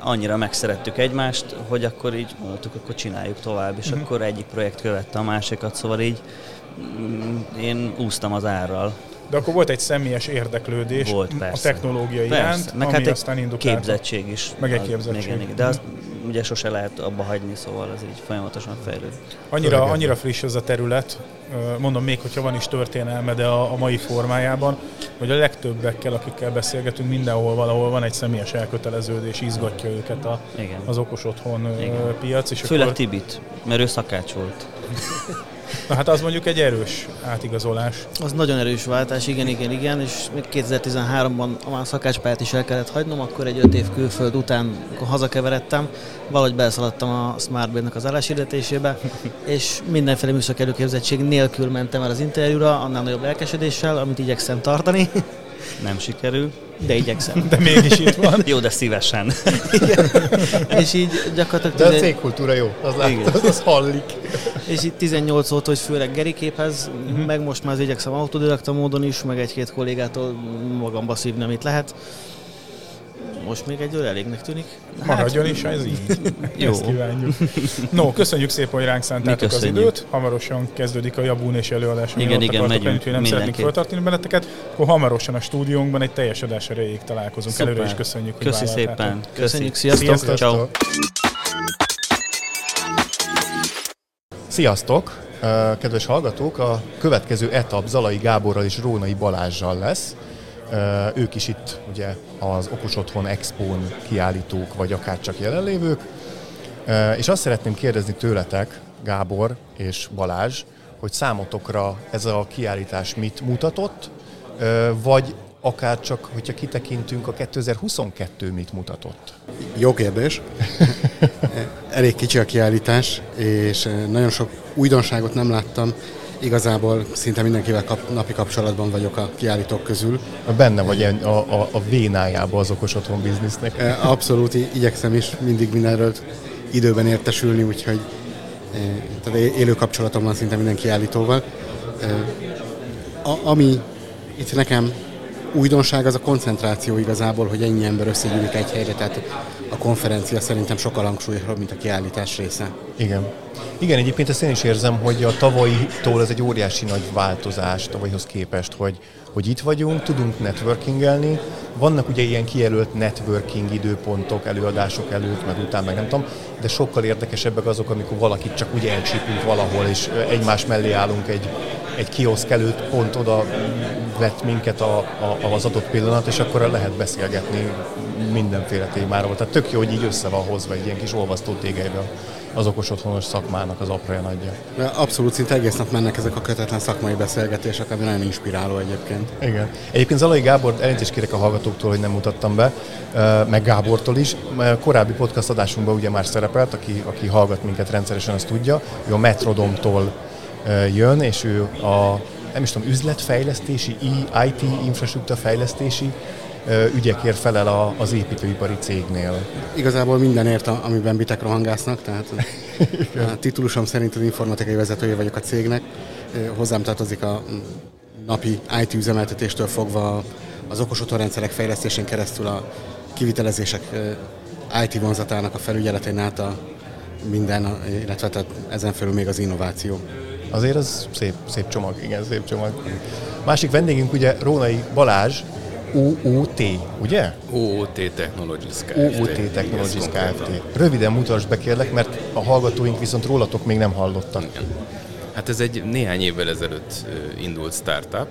annyira megszerettük egymást, hogy akkor így mondtuk, akkor csináljuk tovább, és uh-huh. akkor egyik projekt követte a másikat, szóval így én úsztam az árral. De akkor volt egy személyes érdeklődés volt, persze. a technológia persze. iránt, Meg ami hát aztán indult képzettség is. Meg egy képzettség. Igen, igen. De azt ugye sose lehet abba hagyni, szóval ez így folyamatosan fejlődik. Annyira, annyira friss ez a terület, mondom még, hogyha van is történelme, de a, a mai formájában, hogy a legtöbbekkel, akikkel beszélgetünk, mindenhol valahol van egy személyes elköteleződés, izgatja őket a, Igen. az okos otthon Igen. piac. És Főleg akkor... Tibit, mert ő szakács volt. Na hát az mondjuk egy erős átigazolás. Az nagyon erős váltás, igen, igen, igen, és még 2013-ban a szakácspályát is el kellett hagynom, akkor egy öt év külföld után hazakeveredtem, valahogy beszaladtam a Smartband-nak az álláshirdetésébe, és mindenféle műszaki előképzettség nélkül mentem el az interjúra, annál nagyobb lelkesedéssel, amit igyekszem tartani. Nem sikerül. De igyekszem. De mégis itt van. jó, de szívesen. és így gyakorlatilag... De a cégkultúra jó, az, lát, az, az hallik. és itt 18 óta, hogy főleg Geriképhez, uh-huh. meg most már az igyekszem autodidakta módon is, meg egy-két kollégától magamba szívni, amit lehet most még egy elégnek tűnik. Maradjon hát, is, ez így. Jó. Ezt kívánjuk. No, köszönjük szépen, hogy ránk szántátok az időt. Hamarosan kezdődik a Jabún és előadás. Igen, igen, megyünk. Nem szeretnénk feltartani benneteket. Akkor hamarosan a stúdiónkban egy teljes adás erejéig találkozunk. Szuper. Előre is köszönjük, hogy Köszi szépen. Köszönjük, sziasztok. sziasztok. Ciao. Sziasztok! Kedves hallgatók, a következő etap Zalai Gáborral és Rónai Balázsjal lesz. Ők is itt ugye az Okos Otthon Expón kiállítók, vagy akár csak jelenlévők. És azt szeretném kérdezni tőletek, Gábor és Balázs, hogy számotokra ez a kiállítás mit mutatott, vagy akár csak, hogyha kitekintünk, a 2022 mit mutatott? Jó kérdés. Elég kicsi a kiállítás, és nagyon sok újdonságot nem láttam. Igazából szinte mindenkivel kap, napi kapcsolatban vagyok a kiállítók közül. Benne vagy a, a, a vénájába az okos otthon biznisznek. Abszolút, igyekszem is mindig mindenről időben értesülni, úgyhogy tehát élő kapcsolatom van szinte minden kiállítóval. A, ami itt nekem újdonság az a koncentráció igazából, hogy ennyi ember összegyűlik egy helyre, tehát a konferencia szerintem sokkal hangsúlyosabb, mint a kiállítás része. Igen. Igen, egyébként ezt én is érzem, hogy a tavalyitól ez egy óriási nagy változás tavalyhoz képest, hogy, hogy itt vagyunk, tudunk networkingelni, vannak ugye ilyen kijelölt networking időpontok, előadások előtt, meg után, meg nem tudom, de sokkal érdekesebbek azok, amikor valakit csak úgy elcsípünk valahol, és egymás mellé állunk egy, egy kioszk előtt, pont oda vett minket a, a, az adott pillanat, és akkor lehet beszélgetni mindenféle témáról. Tehát tök jó, hogy így össze van hozva egy ilyen kis olvasztó tégelybe az okos otthonos szakmának az apraja nagyja. Abszolút, szinte egész nap mennek ezek a kötetlen szakmai beszélgetések, ami nagyon inspiráló egyébként. Igen. Egyébként Zalai Gábor, elnézést kérek a hallgatóktól, hogy nem mutattam be, meg Gábortól is. Korábbi podcast adásunkban ugye már szerepelt, aki, aki hallgat minket rendszeresen, azt tudja, ő a Metrodomtól jön, és ő a nem is tudom, üzletfejlesztési, IT infrastruktúra fejlesztési ügyekért felel az építőipari cégnél. Igazából mindenért, amiben bitek rohangásznak, tehát a titulusom szerint az informatikai vezetője vagyok a cégnek. Hozzám tartozik a napi IT üzemeltetéstől fogva az okos otthonrendszerek fejlesztésén keresztül a kivitelezések IT vonzatának a felügyeletén át a minden, illetve tehát ezen felül még az innováció. Azért az szép, szép csomag, igen, szép csomag. Másik vendégünk ugye Rónai Balázs, OOT, ugye? OOT Technologies Kft. OOT Technologies Kft. Röviden mutasd be kérlek, mert a hallgatóink viszont rólatok még nem hallottak. Igen. Hát ez egy néhány évvel ezelőtt indult startup,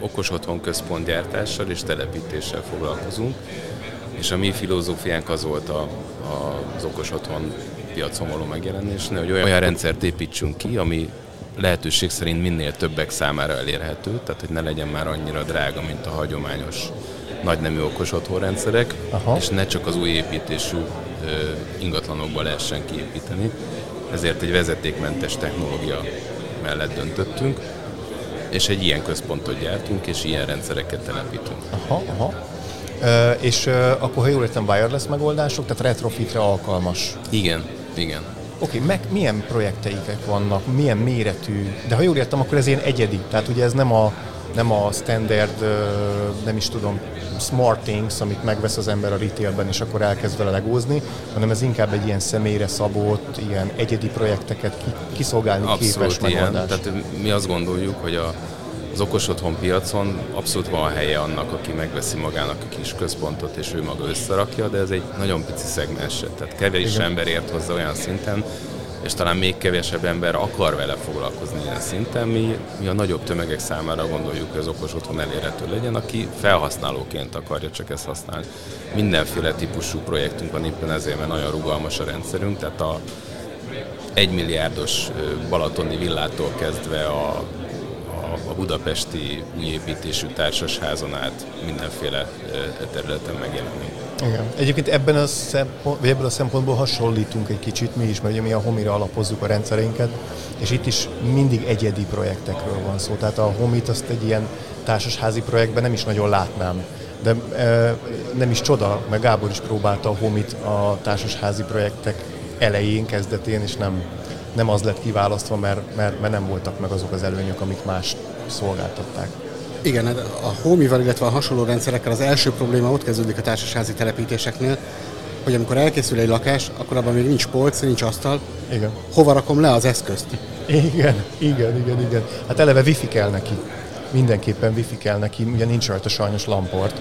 okos otthon központgyártással és telepítéssel foglalkozunk, és a mi filozófiánk az volt a, a, az okos otthon piacon való megjelenésnél, hogy olyan, olyan rendszert építsünk ki, ami lehetőség szerint minél többek számára elérhető, tehát hogy ne legyen már annyira drága, mint a hagyományos nagynemű okos otthonrendszerek, Aha. és ne csak az új építésű ö, ingatlanokba lehessen kiépíteni. Ezért egy vezetékmentes technológia mellett döntöttünk, és egy ilyen központot gyártunk, és ilyen rendszereket telepítünk. Aha, aha. Uh, és uh, akkor, ha jól értem, wireless megoldások, tehát retrofitre alkalmas. Igen, igen. Oké, okay, meg milyen projekteikek vannak, milyen méretű, de ha jól értem, akkor ez ilyen egyedi, tehát ugye ez nem a, nem a standard, nem is tudom, smart things, amit megvesz az ember a retailben, és akkor elkezd vele legózni, hanem ez inkább egy ilyen személyre szabott, ilyen egyedi projekteket kiszolgálni Abszolút képes ilyen. megoldás. Tehát mi azt gondoljuk, hogy a az okos otthon piacon abszolút van helye annak, aki megveszi magának a kis központot, és ő maga összerakja, de ez egy nagyon pici szegmens, tehát kevés Igen. ember ért hozzá olyan szinten, és talán még kevesebb ember akar vele foglalkozni ilyen szinten. Mi, mi a nagyobb tömegek számára gondoljuk, hogy az okos otthon elérhető legyen, aki felhasználóként akarja csak ezt használni. Mindenféle típusú projektünk van éppen ezért, mert nagyon rugalmas a rendszerünk, tehát a egymilliárdos balatoni villától kezdve a a budapesti újépítésű társasházon át mindenféle területen megjelenni. Igen. Egyébként ebben a, szempont, vagy ebből a szempontból hasonlítunk egy kicsit mi is, mert ugye mi a Homira alapozzuk a rendszereinket, és itt is mindig egyedi projektekről van szó. Tehát a Homit azt egy ilyen társasházi projektben nem is nagyon látnám. De e, nem is csoda, mert Gábor is próbálta a Homit a társasházi projektek elején, kezdetén, és nem, nem az lett kiválasztva, mert, mert, mert nem voltak meg azok az előnyök, amik más szolgáltatták. Igen, hát a homival, illetve a hasonló rendszerekkel az első probléma ott kezdődik a társasházi telepítéseknél, hogy amikor elkészül egy lakás, akkor abban még nincs polc, nincs asztal. Igen. Hova rakom le az eszközt? Igen, igen, igen, igen. Hát eleve wifi kell neki. Mindenképpen wifi kell neki, ugye nincs rajta sajnos lamport.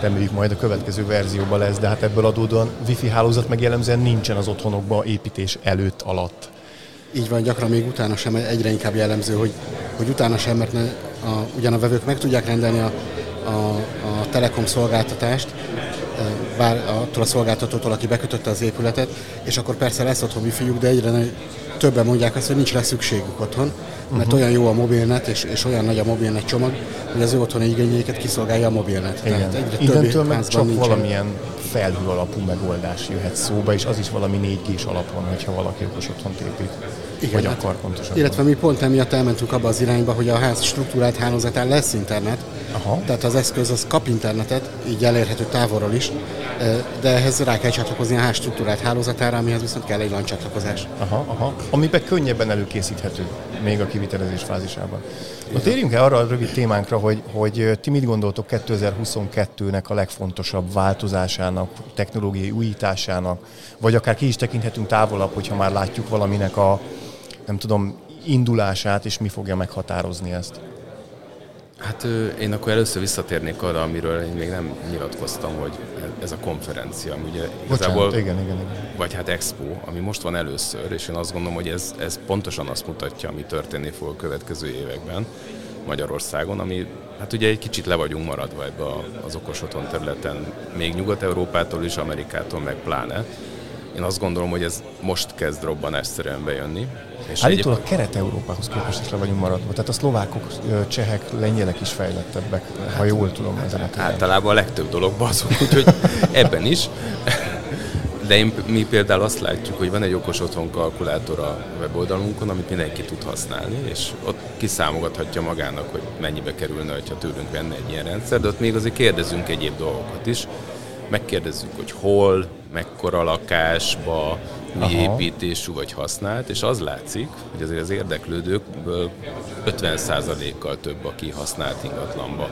Reméljük majd a következő verzióban lesz, de hát ebből adódóan wifi hálózat meg jellemzően nincsen az otthonokban építés előtt, alatt. Így van, gyakran még utána sem egyre inkább jellemző, hogy, hogy utána sem, mert ne, a, ugyan a vevők meg tudják rendelni a, a, a telekom szolgáltatást, bár attól a szolgáltatótól, aki bekötötte az épületet, és akkor persze lesz otthon wifi de egyre többen mondják azt, hogy nincs rá szükségük otthon, mert uh-huh. olyan jó a mobilnet, és, és olyan nagy a mobilnet csomag, hogy az ő otthoni igényeiket kiszolgálja a mobilnet. Igen. Tehát egyre Innentől meg csak nincsen. valamilyen felhő alapú megoldás jöhet szóba, és az is valami 4G-s alapon, hogyha valaki okos otthont épít. Igen, vagy hát, akar pontosan. Illetve mi pont emiatt elmentünk abba az irányba, hogy a ház struktúrált hálózatán lesz internet, Aha. tehát az eszköz az kap internetet, így elérhető távolról is, de ehhez rá kell csatlakozni a ház struktúrált hálózatára, amihez viszont kell egy LAN csatlakozás. Aha, aha. Amiben könnyebben előkészíthető, még a kivitelezés fázisában. Na térjünk el arra a rövid témánkra, hogy, hogy ti mit gondoltok 2022-nek a legfontosabb változásának, technológiai újításának, vagy akár ki is tekinthetünk távolabb, hogyha már látjuk valaminek a, nem tudom, indulását, és mi fogja meghatározni ezt? Hát én akkor először visszatérnék arra, amiről én még nem nyilatkoztam, hogy ez a konferencia, ami ugye igazából, Bocsánat, igen, igen, igen. vagy hát expo, ami most van először, és én azt gondolom, hogy ez, ez pontosan azt mutatja, ami történni fog a következő években Magyarországon, ami hát ugye egy kicsit le vagyunk maradva ebbe az okos otthon területen, még Nyugat-Európától is, Amerikától meg pláne. Én azt gondolom, hogy ez most kezd robbanásszerűen bejönni. És Állítólag egyéb... Kelet-Európához képest is le vagyunk maradva. Tehát a szlovákok, csehek, lengyelek is fejlettebbek, hát, ha jól tudom ezen a téren. Általában a legtöbb dologban azok, úgyhogy ebben is. De én, mi például azt látjuk, hogy van egy okos otthon kalkulátor a weboldalunkon, amit mindenki tud használni, és ott kiszámogathatja magának, hogy mennyibe kerülne, ha tőlünk venne egy ilyen rendszer, de ott még azért kérdezünk egyéb dolgokat is. Megkérdezzük, hogy hol, mekkora lakásba, mi Aha. építésű vagy használt, és az látszik, hogy azért az érdeklődőkből 50%-kal több, aki használt ingatlanba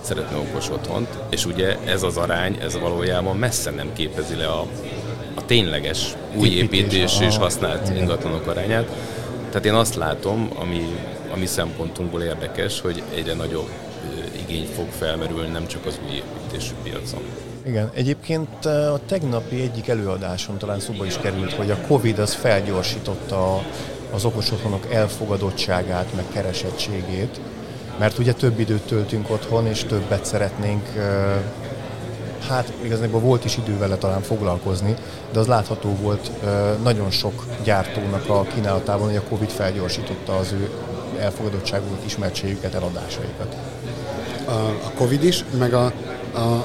szeretne okos otthont, és ugye ez az arány, ez valójában messze nem képezi le a, a tényleges új építés és használt ingatlanok arányát. Tehát én azt látom, ami, ami szempontunkból érdekes, hogy egyre nagyobb igény fog felmerülni nem csak az új építésű piacon. Igen, egyébként a tegnapi egyik előadáson talán szóba is került, hogy a Covid az felgyorsította az okos otthonok elfogadottságát, meg keresettségét, mert ugye több időt töltünk otthon, és többet szeretnénk, hát igazából volt is idő vele talán foglalkozni, de az látható volt nagyon sok gyártónak a kínálatában, hogy a Covid felgyorsította az ő elfogadottságukat, ismertségüket, eladásaikat. A, Covid is, meg a,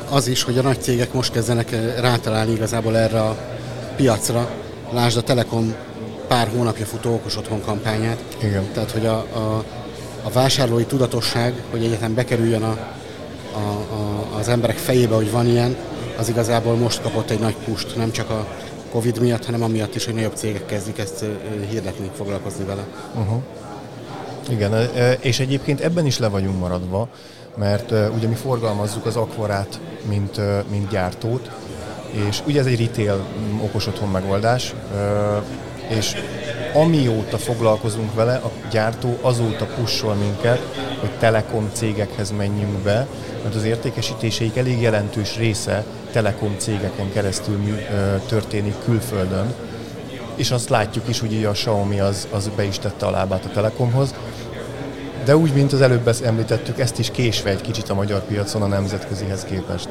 az is, hogy a nagy cégek most kezdenek eh, rátalálni igazából erre a piacra. Lásd a Telekom pár hónapja futó okos otthon kampányát. Igen. Tehát, hogy a, a, a vásárlói tudatosság, hogy egyetem bekerüljön a, a, a, az emberek fejébe, hogy van ilyen, az igazából most kapott egy nagy pust, nem csak a Covid miatt, hanem amiatt is, hogy nagyobb cégek kezdik ezt eh, hirdetni, foglalkozni vele. Uh-huh. Igen, eh, és egyébként ebben is le vagyunk maradva, mert ugye mi forgalmazzuk az akvarát, mint, mint gyártót, és ugye ez egy retail mm, okos otthon megoldás, és amióta foglalkozunk vele, a gyártó azóta pussol minket, hogy telekom cégekhez menjünk be, mert az értékesítéseik elég jelentős része telekom cégeken keresztül történik külföldön, és azt látjuk is, hogy a Xiaomi az, az be is tette a lábát a Telekomhoz, de úgy, mint az előbb említettük, ezt is késve egy kicsit a magyar piacon a nemzetközihez képest.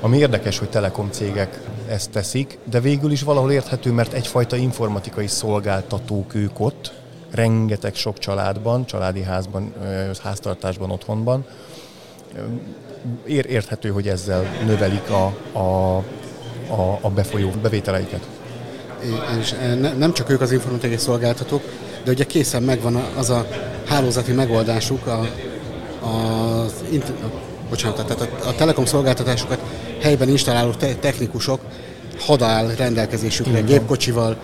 Ami érdekes, hogy telekom cégek ezt teszik, de végül is valahol érthető, mert egyfajta informatikai szolgáltatók ők ott, rengeteg sok családban, családi házban, háztartásban, otthonban. Ér, érthető, hogy ezzel növelik a, a, a, a befolyó bevételeiket. És ne, nem csak ők az informatikai szolgáltatók, de ugye készen megvan az a hálózati megoldásuk, a, a, int, bocsánat, tehát a, a telekom szolgáltatásokat helyben installáló te, technikusok hadál rendelkezésükre Igen. gépkocsival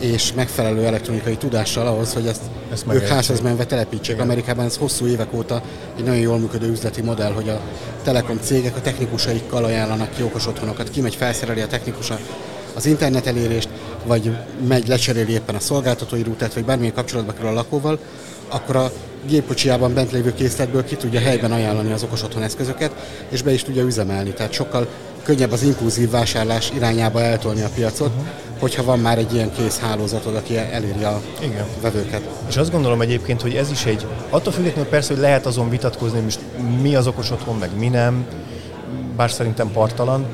és megfelelő elektronikai tudással ahhoz, hogy ezt, ezt ők házhoz menve telepítsék. Igen. Amerikában ez hosszú évek óta egy nagyon jól működő üzleti modell, hogy a telekom cégek a technikusaikkal ajánlanak ki okos otthonokat, kimegy, felszereli a technikusa az internet elérést, vagy megy, lecseréli éppen a szolgáltatói rútát, vagy bármilyen kapcsolatba kerül a lakóval, akkor a gépkocsiában bent lévő készletből ki tudja helyben ajánlani az okos otthon eszközöket, és be is tudja üzemelni. Tehát sokkal könnyebb az impulzív vásárlás irányába eltolni a piacot, uh-huh. hogyha van már egy ilyen kész hálózatod, aki eléri a Igen. vevőket. És azt gondolom egyébként, hogy ez is egy, attól függetlenül persze, hogy lehet azon vitatkozni, hogy mi az okos otthon, meg mi nem, bár szerintem partalan,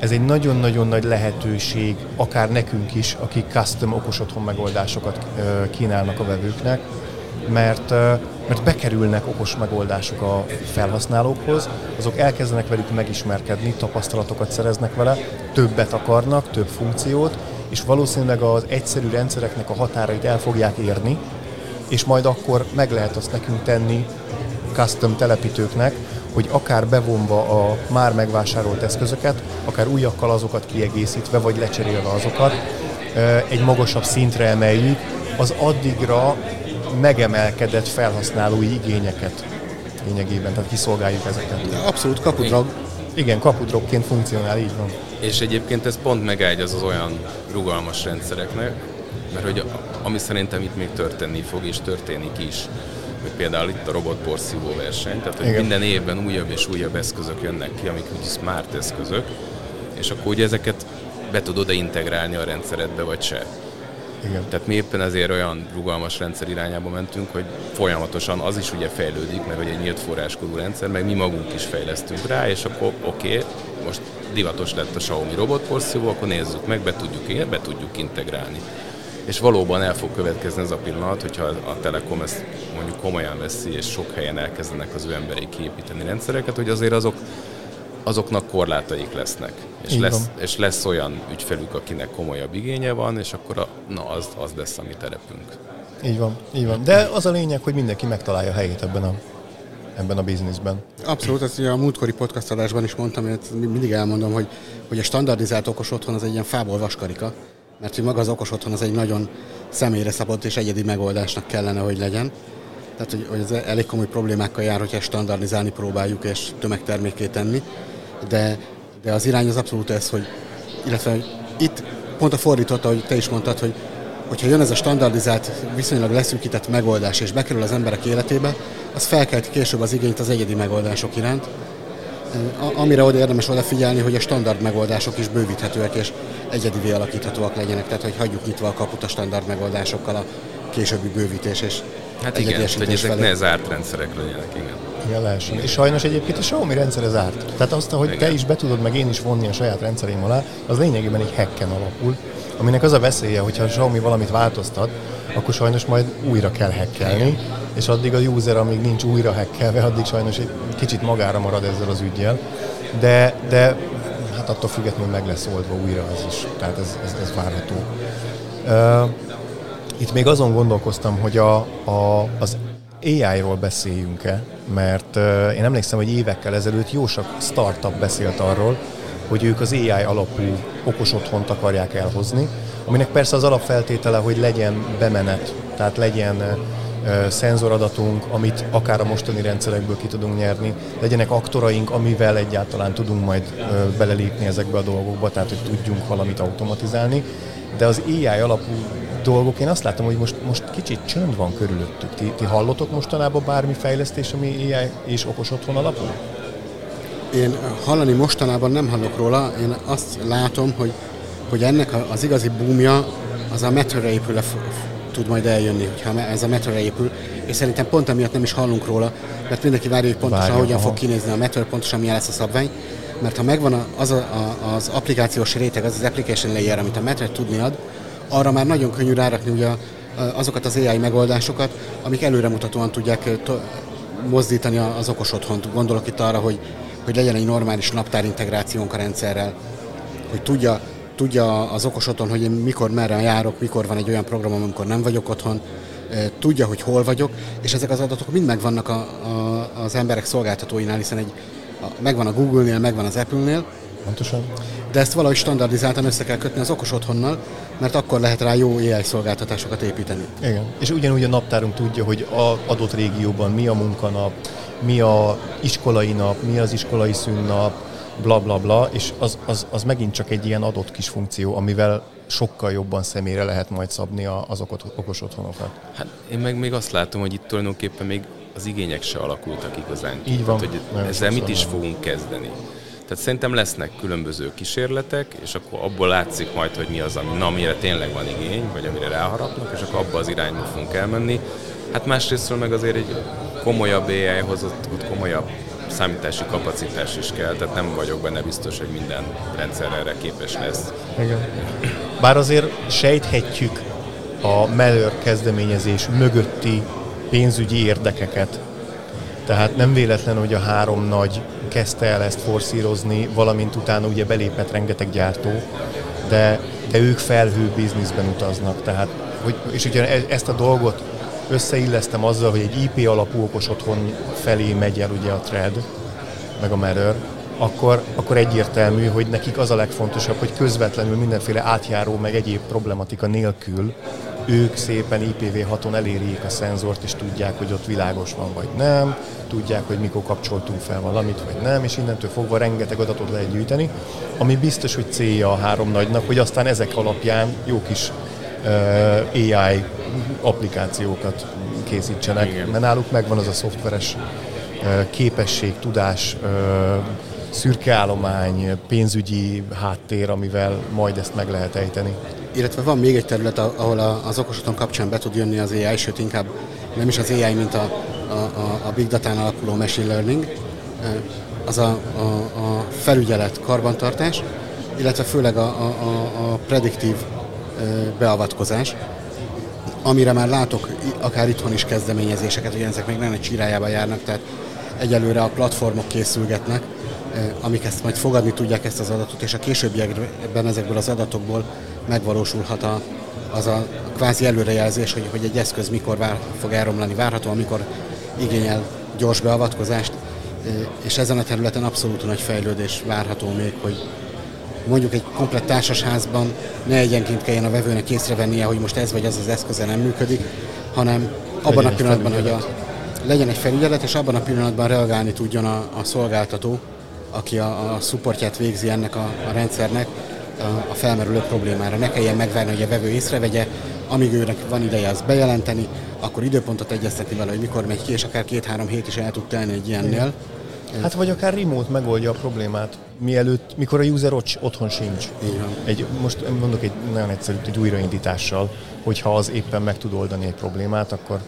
Ez egy nagyon-nagyon nagy lehetőség, akár nekünk is, akik custom okos otthon megoldásokat kínálnak a vevőknek, mert, mert bekerülnek okos megoldások a felhasználókhoz, azok elkezdenek velük megismerkedni, tapasztalatokat szereznek vele, többet akarnak, több funkciót, és valószínűleg az egyszerű rendszereknek a határait el fogják érni, és majd akkor meg lehet azt nekünk tenni custom telepítőknek, hogy akár bevonva a már megvásárolt eszközöket, akár újakkal azokat kiegészítve, vagy lecserélve azokat, egy magasabb szintre emeljük az addigra megemelkedett felhasználói igényeket lényegében, tehát kiszolgáljuk ezeket. Abszolút kapudrag. Igen, kapudrogként funkcionál, így van. És egyébként ez pont megágy az, az olyan rugalmas rendszereknek, mert hogy ami szerintem itt még történni fog, és történik is, hogy például itt a robotporszívó verseny, tehát hogy Igen. minden évben újabb és újabb eszközök jönnek ki, amik úgy smart eszközök, és akkor ugye ezeket be tudod-e integrálni a rendszeredbe, vagy se. Igen. Tehát mi éppen ezért olyan rugalmas rendszer irányába mentünk, hogy folyamatosan az is ugye fejlődik, meg hogy egy nyílt forráskodó rendszer, meg mi magunk is fejlesztünk rá, és akkor oké, okay, most divatos lett a Xiaomi robotporszívó, akkor nézzük meg, be tudjuk, be tudjuk integrálni. És valóban el fog következni ez a pillanat, hogyha a Telekom ezt mondjuk komolyan veszi, és sok helyen elkezdenek az ő emberi kiépíteni rendszereket, hogy azért azok azoknak korlátaik lesznek. És lesz, és lesz olyan ügyfelük, akinek komolyabb igénye van, és akkor a, na, az, az lesz a mi terepünk. Így van, így van. De az a lényeg, hogy mindenki megtalálja a helyét ebben a, ebben a bizniszben. Abszolút, ezt a múltkori podcast adásban is mondtam, hogy mindig elmondom, hogy, hogy a standardizált okos otthon az egy ilyen fából vaskarika, mert hogy maga az okos otthon az egy nagyon személyre szabott és egyedi megoldásnak kellene, hogy legyen. Tehát, hogy, hogy ez elég komoly problémákkal jár, hogyha standardizálni próbáljuk és tömegterméké tenni de, de az irány az abszolút ez, hogy illetve itt pont a fordította, hogy te is mondtad, hogy hogyha jön ez a standardizált, viszonylag leszűkített megoldás, és bekerül az emberek életébe, az felkelt később az igényt az egyedi megoldások iránt, amire oda érdemes odafigyelni, hogy a standard megoldások is bővíthetőek és egyedivé alakíthatóak legyenek, tehát hogy hagyjuk nyitva a kaput a standard megoldásokkal a későbbi bővítés és Hát igen, hogy ezek felé. ne zárt rendszerek legyenek, igen. Igen, lehessen. És sajnos egyébként a Xiaomi rendszer zárt. Tehát azt, hogy Igen. te is be tudod, meg én is vonni a saját rendszerém alá, az lényegében egy hacken alapul, aminek az a veszélye, hogyha a Xiaomi valamit változtat, akkor sajnos majd újra kell hackelni, és addig a user, amíg nincs újra hackelve, addig sajnos egy kicsit magára marad ezzel az ügyjel. De, de hát attól függetlenül meg lesz oldva újra ez is, tehát ez, ez, ez várható. Uh, itt még azon gondolkoztam, hogy a, a, az AI-ról beszéljünk-e, mert uh, én emlékszem, hogy évekkel ezelőtt jó sok startup beszélt arról, hogy ők az AI alapú okos otthont akarják elhozni, aminek persze az alapfeltétele, hogy legyen bemenet, tehát legyen szenzoradatunk, amit akár a mostani rendszerekből ki tudunk nyerni, legyenek aktoraink, amivel egyáltalán tudunk majd belelépni ezekbe a dolgokba, tehát hogy tudjunk valamit automatizálni, de az AI alapú dolgok, én azt látom, hogy most, most kicsit csönd van körülöttük. Ti, ti hallotok mostanában bármi fejlesztés, ami AI és okos otthon alapul? Én hallani mostanában nem hallok róla, én azt látom, hogy, hogy ennek az igazi boomja az a metrőre épül, tud majd eljönni, hogyha ez a metrőre épül, és szerintem pont emiatt nem is hallunk róla, mert mindenki várja, hogy pontosan Várja, hogyan aha. fog kinézni a metro, pontosan milyen lesz a szabvány, mert ha megvan az, a, a, az applikációs réteg, az az application layer, amit a metro tudni ad, arra már nagyon könnyű rárakni ugye azokat az AI megoldásokat, amik előremutatóan tudják mozdítani az okos otthont. Gondolok itt arra, hogy, hogy legyen egy normális naptárintegrációnk a rendszerrel, hogy tudja, tudja az okos otthon, hogy én mikor, merre járok, mikor van egy olyan programom, amikor nem vagyok otthon, tudja, hogy hol vagyok, és ezek az adatok mind megvannak a, a, az emberek szolgáltatóinál, hiszen egy, a, megvan a Google-nél, megvan az Apple-nél, Pontosan. De ezt valahogy standardizáltan össze kell kötni az okos otthonnal, mert akkor lehet rá jó AI szolgáltatásokat építeni. Igen. És ugyanúgy a naptárunk tudja, hogy a adott régióban mi a munkanap, mi a iskolai nap, mi az iskolai szünnap, bla bla bla, és az, az, az megint csak egy ilyen adott kis funkció, amivel sokkal jobban személyre lehet majd szabni az okos otthonokat. Hát én meg még azt látom, hogy itt tulajdonképpen még az igények se alakultak igazán. Így van. Tehát, hogy ezzel mit is fogunk kezdeni. Tehát szerintem lesznek különböző kísérletek, és akkor abból látszik majd, hogy mi az, ami, na, amire tényleg van igény, vagy amire ráharapnak, és akkor abba az irányba fogunk elmenni. Hát másrésztről meg azért egy komolyabb AI-hoz, ott, ott komolyabb számítási kapacitás is kell, tehát nem vagyok benne biztos, hogy minden rendszer erre képes lesz. Igen. Bár azért sejthetjük a Mellor kezdeményezés mögötti pénzügyi érdekeket. Tehát nem véletlen, hogy a három nagy kezdte el ezt forszírozni, valamint utána ugye belépett rengeteg gyártó, de, de ők felhő bizniszben utaznak. Tehát, hogy, és ugye ezt a dolgot összeillesztem azzal, hogy egy IP alapú okos otthon felé megy el ugye a thread, meg a Mirror, akkor, akkor egyértelmű, hogy nekik az a legfontosabb, hogy közvetlenül mindenféle átjáró, meg egyéb problematika nélkül ők szépen IPv6-on elérjék a szenzort, és tudják, hogy ott világos van, vagy nem, tudják, hogy mikor kapcsoltunk fel valamit, vagy nem, és innentől fogva rengeteg adatot lehet gyűjteni, ami biztos, hogy célja a három nagynak, hogy aztán ezek alapján jó kis AI applikációkat készítsenek, Igen. mert náluk megvan az a szoftveres képesség, tudás, uh, szürkeállomány, pénzügyi háttér, amivel majd ezt meg lehet ejteni. Illetve van még egy terület, ahol az okosaton kapcsán be tud jönni az AI, sőt inkább nem is az AI, mint a, a, a Big Data-n alapuló Machine Learning, az a, a, a felügyelet, karbantartás, illetve főleg a, a, a prediktív beavatkozás, amire már látok akár itthon is kezdeményezéseket, hogy ezek még nem egy csirájába járnak, tehát egyelőre a platformok készülgetnek, amik ezt majd fogadni tudják ezt az adatot, és a későbbiekben ezekből az adatokból megvalósulhat a, az a kvázi előrejelzés, hogy, hogy egy eszköz mikor vár, fog elromlani várható, amikor igényel gyors beavatkozást, és ezen a területen abszolút nagy fejlődés várható még, hogy mondjuk egy komplett társasházban ne egyenként kelljen a vevőnek észrevennie, hogy most ez vagy az az eszköze nem működik, hanem abban a pillanatban, hogy a, legyen egy felügyelet, és abban a pillanatban reagálni tudjon a, a szolgáltató, aki a, a supportját végzi ennek a, a rendszernek, a, a felmerülő problémára. Ne kelljen megvárni, hogy a vevő észrevegye, amíg őnek van ideje azt bejelenteni, akkor időpontot egyeztetni vele, hogy mikor megy ki, és akár két-három hét is el tud telni egy ilyennél. Hát vagy akár remote megoldja a problémát, mielőtt, mikor a user otthon sincs. Igen. Egy, most mondok egy nagyon egyszerű, egy újraindítással, hogyha az éppen meg tud oldani egy problémát, akkor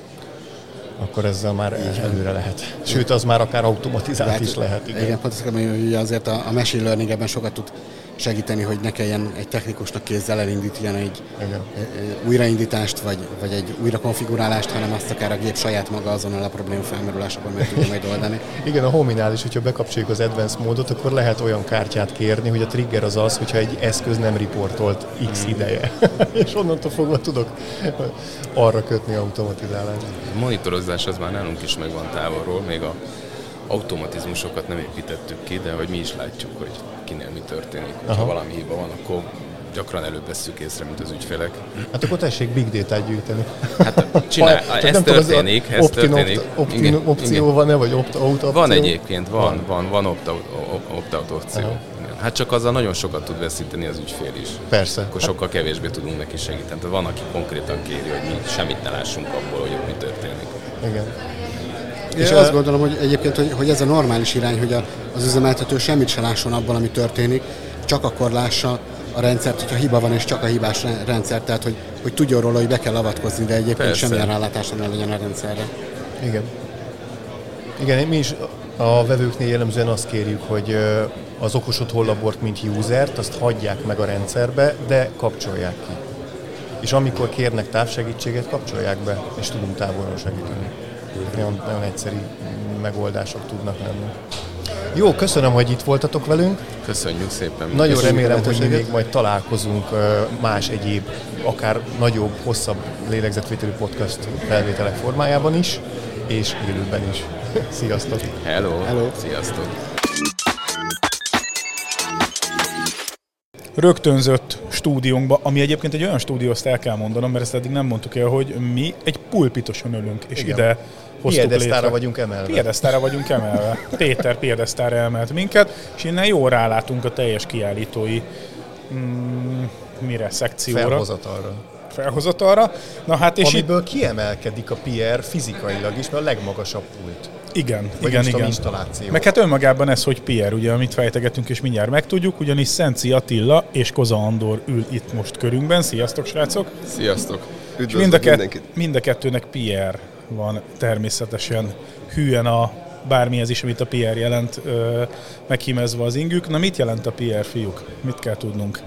akkor ezzel már igen. előre lehet. Sőt, az már akár automatizált lehet, is lehet. Igen, igen pontosan, hogy azért a, a machine learning ebben sokat tud segíteni, hogy ne kelljen egy technikusnak kézzel elindítani egy Igen. újraindítást, vagy, vagy egy újrakonfigurálást, hanem azt akár a gép saját maga azonnal a probléma felmerülásakor meg tudja majd oldani. Igen, a Hominál is, hogyha bekapcsoljuk az Advanced módot, akkor lehet olyan kártyát kérni, hogy a trigger az az, hogyha egy eszköz nem riportolt X hmm. ideje. és onnantól fogva tudok arra kötni automatizálást. A monitorozás az már nálunk is megvan távolról, még a automatizmusokat nem építettük ki, de hogy mi is látjuk, hogy kinél mi történik. Aha. Ha valami hiba van, akkor gyakran előbb vesszük észre, mint az ügyfelek. Hát akkor tessék big data gyűjteni. Hát csinál, ha, ez történik, ez történik. Opt, igen, opció van-e, vagy opt-out opció? Van egyébként, van, van, van, opt-out, opt-out opció. Aha. Hát csak azzal nagyon sokat tud veszíteni az ügyfél is. Persze. Akkor hát- sokkal kevésbé tudunk neki segíteni. Tehát van, aki konkrétan kéri, hogy mi semmit ne lássunk abból, hogy mi történik. Igen. És ja. azt gondolom, hogy egyébként, hogy, hogy ez a normális irány, hogy a, az üzemeltető semmit se lásson abban, ami történik, csak akkor lássa a rendszert, hogyha hiba van, és csak a hibás rendszer, tehát hogy, hogy tudjon róla, hogy be kell avatkozni, de egyébként Persze. semmilyen rálátása ne legyen a rendszerre. Igen. Igen, mi is a vevőknél jellemzően azt kérjük, hogy az okos otthonlabort, mint usert, azt hagyják meg a rendszerbe, de kapcsolják ki. És amikor kérnek távsegítséget, kapcsolják be, és tudunk távolról segíteni nagyon, nagyon egyszerű megoldások tudnak lenni. Jó, köszönöm, hogy itt voltatok velünk. Köszönjük szépen. Nagyon Köszönjük remélem, hogy mi még majd találkozunk más egyéb, akár nagyobb, hosszabb lélegzetvételű podcast felvételek formájában is, és élőben is. Sziasztok! Hello! Hello. Sziasztok! rögtönzött stúdiónkba, ami egyébként egy olyan stúdió, azt el kell mondanom, mert ezt eddig nem mondtuk el, hogy mi egy pulpitoson ülünk, és Igen. ide hoztuk létre. vagyunk emelve. Piedesztára vagyunk emelve. Péter piedesztára emelt minket, és innen jól rálátunk a teljes kiállítói mm, mire, szekcióra. Felhozatalra. Felhozatalra. Na hát és Amiből itt... kiemelkedik a PR fizikailag is, mert a legmagasabb pult. Igen, Vagy igen, igen. Installáció. Meg hát önmagában ez, hogy PR, ugye, amit fejtegetünk, és mindjárt megtudjuk, ugyanis Szenci Attila és Koza Andor ül itt most körünkben. Sziasztok, srácok! Sziasztok! Üdvözlök mind a, kett, mind a kettőnek PR van természetesen hűen a bármihez is, amit a PR jelent, meghímezve az ingük. Na mit jelent a PR, fiúk? Mit kell tudnunk?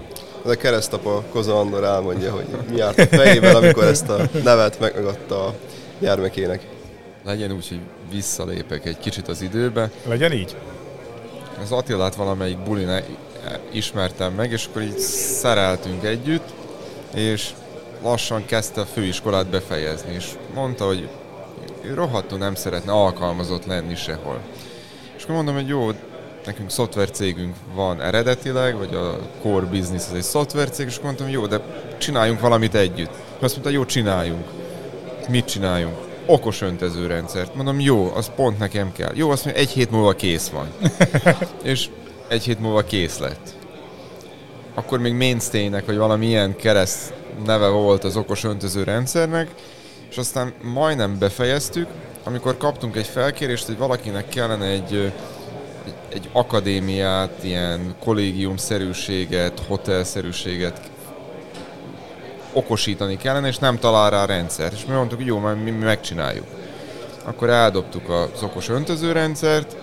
Ez a keresztapa Koza Andor elmondja, hogy mi járt a fejével, amikor ezt a nevet megadta a gyermekének. Legyen úgy, hogy visszalépek egy kicsit az időbe. Legyen így. Az Attilát valamelyik bulin ismertem meg, és akkor így szereltünk együtt, és lassan kezdte a főiskolát befejezni, és mondta, hogy rohadtul nem szeretne alkalmazott lenni sehol. És akkor mondom, hogy jó, nekünk szoftver cégünk van eredetileg, vagy a core business az egy szoftver cég, és akkor mondtam, jó, de csináljunk valamit együtt. Azt mondta, jó, csináljunk. Mit csináljunk? Okos öntezőrendszert. Mondom, jó, az pont nekem kell. Jó, azt mondja, egy hét múlva kész van. és egy hét múlva kész lett. Akkor még mainstay-nek, vagy valami ilyen kereszt neve volt az okos öntöző rendszernek, és aztán majdnem befejeztük, amikor kaptunk egy felkérést, hogy valakinek kellene egy, egy, egy akadémiát, ilyen kollégiumszerűséget, hotelszerűséget okosítani kellene, és nem talál rá rendszer. És mi mondtuk, hogy jó, majd mi, mi megcsináljuk. Akkor eldobtuk az okos öntözőrendszert,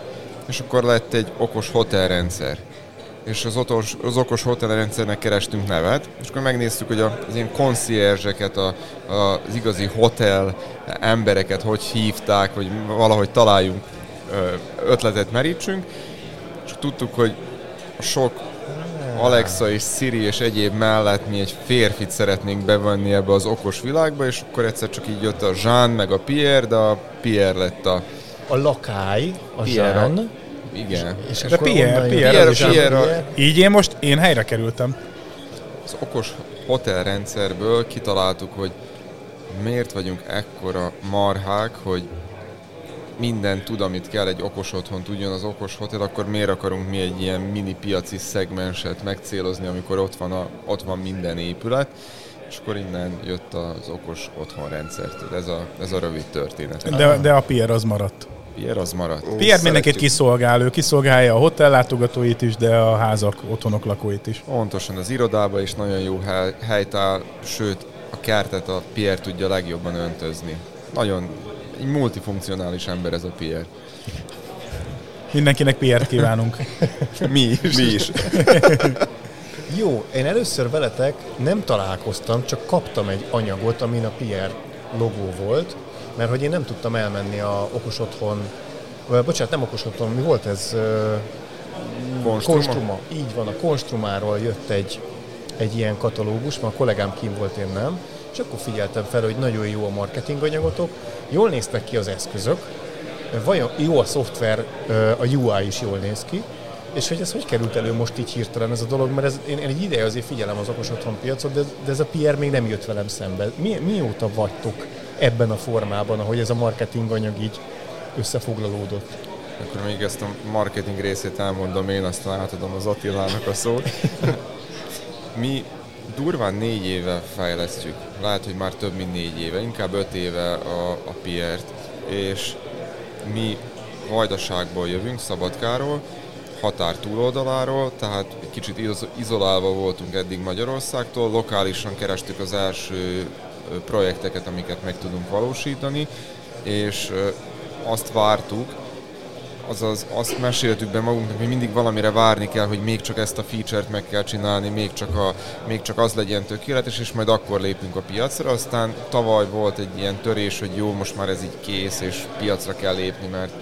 és akkor lett egy okos hotelrendszer és az, otos, az okos hotelrendszernek kerestünk nevet, és akkor megnéztük, hogy az ilyen koncierzseket, a, a, az igazi hotel embereket hogy hívták, hogy valahogy találjunk ötletet merítsünk, és tudtuk, hogy a sok Alexa és Siri és egyéb mellett mi egy férfit szeretnénk bevenni ebbe az okos világba, és akkor egyszer csak így jött a Jean meg a Pierre, de a Pierre lett a... A lakály, a Pierre. Jean, igen. És De Pierre, Pierre, Pierre, Pierre, Így én most, én helyre kerültem. Az okos hotelrendszerből kitaláltuk, hogy miért vagyunk ekkora marhák, hogy minden tud, amit kell egy okos otthon tudjon az okos hotel, akkor miért akarunk mi egy ilyen mini piaci szegmenset megcélozni, amikor ott van, a, ott van minden épület, és akkor innen jött az okos otthonrendszertől. Ez a, ez a rövid történet. De, de a Pierre az maradt. Pierre az maradt. Ó, Pierre mindenkit kiszolgál, ő kiszolgálja a hotel látogatóit is, de a házak, otthonok lakóit is. Pontosan, az irodába is nagyon jó hely, helyt áll, sőt a kertet a Pierre tudja legjobban öntözni. Nagyon egy multifunkcionális ember ez a Pierre. Mindenkinek Pierre kívánunk. mi is. Mi is. Jó, én először veletek nem találkoztam, csak kaptam egy anyagot, amin a Pierre logó volt, mert hogy én nem tudtam elmenni a okos otthon, vagy bocsánat, nem okos otthon, mi volt ez? Konstruma? Konstruma. Így van, a Konstrumáról jött egy, egy ilyen katalógus, mert a kollégám kim volt, én nem, és akkor figyeltem fel, hogy nagyon jó a marketing anyagotok, jól néztek ki az eszközök, vajon jó a szoftver, a UI is jól néz ki, és hogy ez hogy került elő most így hirtelen ez a dolog, mert ez, én, én egy ideje azért figyelem az okos otthon piacot, de, de ez a PR még nem jött velem szembe. Mi, mióta vagytok ebben a formában, ahogy ez a marketing anyag így összefoglalódott. Akkor még ezt a marketing részét elmondom én, aztán átadom az Attilának a szót. Mi durván négy éve fejlesztjük, lehet, hogy már több mint négy éve, inkább öt éve a, a PR-t, és mi Vajdaságból jövünk, Szabadkáról, határ túloldaláról, tehát egy kicsit izolálva voltunk eddig Magyarországtól, lokálisan kerestük az első projekteket, amiket meg tudunk valósítani, és azt vártuk, azaz azt meséltük be magunknak, hogy mindig valamire várni kell, hogy még csak ezt a feature-t meg kell csinálni, még csak, a, még csak az legyen tökéletes, és majd akkor lépünk a piacra. Aztán tavaly volt egy ilyen törés, hogy jó, most már ez így kész, és piacra kell lépni, mert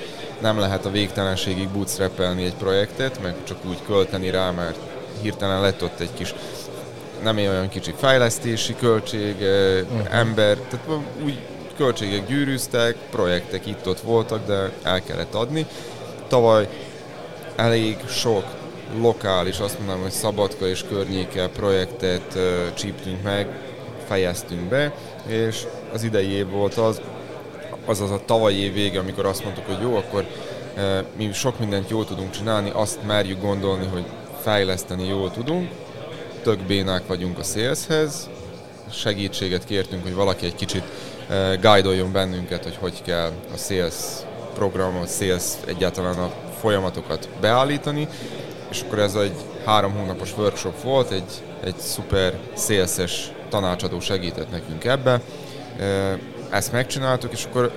nem lehet a végtelenségig bootstrapelni egy projektet, meg csak úgy költeni rá, mert hirtelen lett ott egy kis nem olyan kicsi fejlesztési költség, uh-huh. ember, tehát úgy költségek gyűrűztek, projektek itt-ott voltak, de el kellett adni. Tavaly elég sok lokális, azt mondanám, hogy Szabadka és környéke projektet uh, csíptünk meg, fejeztünk be, és az idei év volt az, azaz a tavalyi év vége, amikor azt mondtuk, hogy jó, akkor uh, mi sok mindent jól tudunk csinálni, azt merjük gondolni, hogy fejleszteni jól tudunk, tök bénák vagyunk a szélszhez, segítséget kértünk, hogy valaki egy kicsit uh, guide bennünket, hogy hogy kell a sales programot, sales egyáltalán a folyamatokat beállítani, és akkor ez egy három hónapos workshop volt, egy, egy szuper szélszes tanácsadó segített nekünk ebbe. Ezt megcsináltuk, és akkor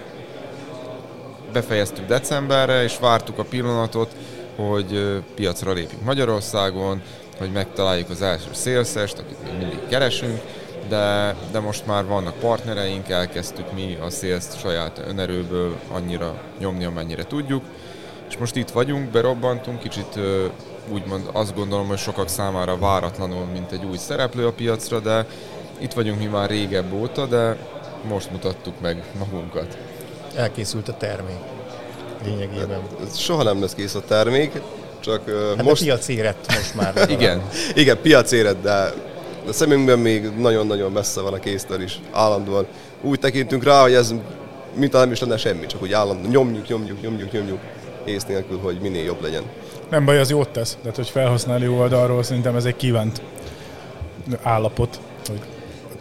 befejeztük decemberre, és vártuk a pillanatot, hogy piacra lépjünk Magyarországon, hogy megtaláljuk az első szélszest, akit még mindig keresünk, de, de most már vannak partnereink, elkezdtük mi a szélszt saját önerőből annyira nyomni, amennyire tudjuk, és most itt vagyunk, berobbantunk, kicsit úgymond azt gondolom, hogy sokak számára váratlanul, mint egy új szereplő a piacra, de itt vagyunk mi már régebb óta, de most mutattuk meg magunkat. Elkészült a termék lényegében. Hát, soha nem lesz kész a termék, csak hát most... piac érett most már. Igen. Igen, piac érett, de a szemünkben még nagyon-nagyon messze van a késztől is, állandóan. Úgy tekintünk rá, hogy ez mint nem is lenne semmi, csak úgy állandóan nyomjuk, nyomjuk, nyomjuk, nyomjuk, ész nélkül, hogy minél jobb legyen. Nem baj, az jót tesz, de hogy felhasználó oldalról szerintem ez egy kívánt állapot, hogy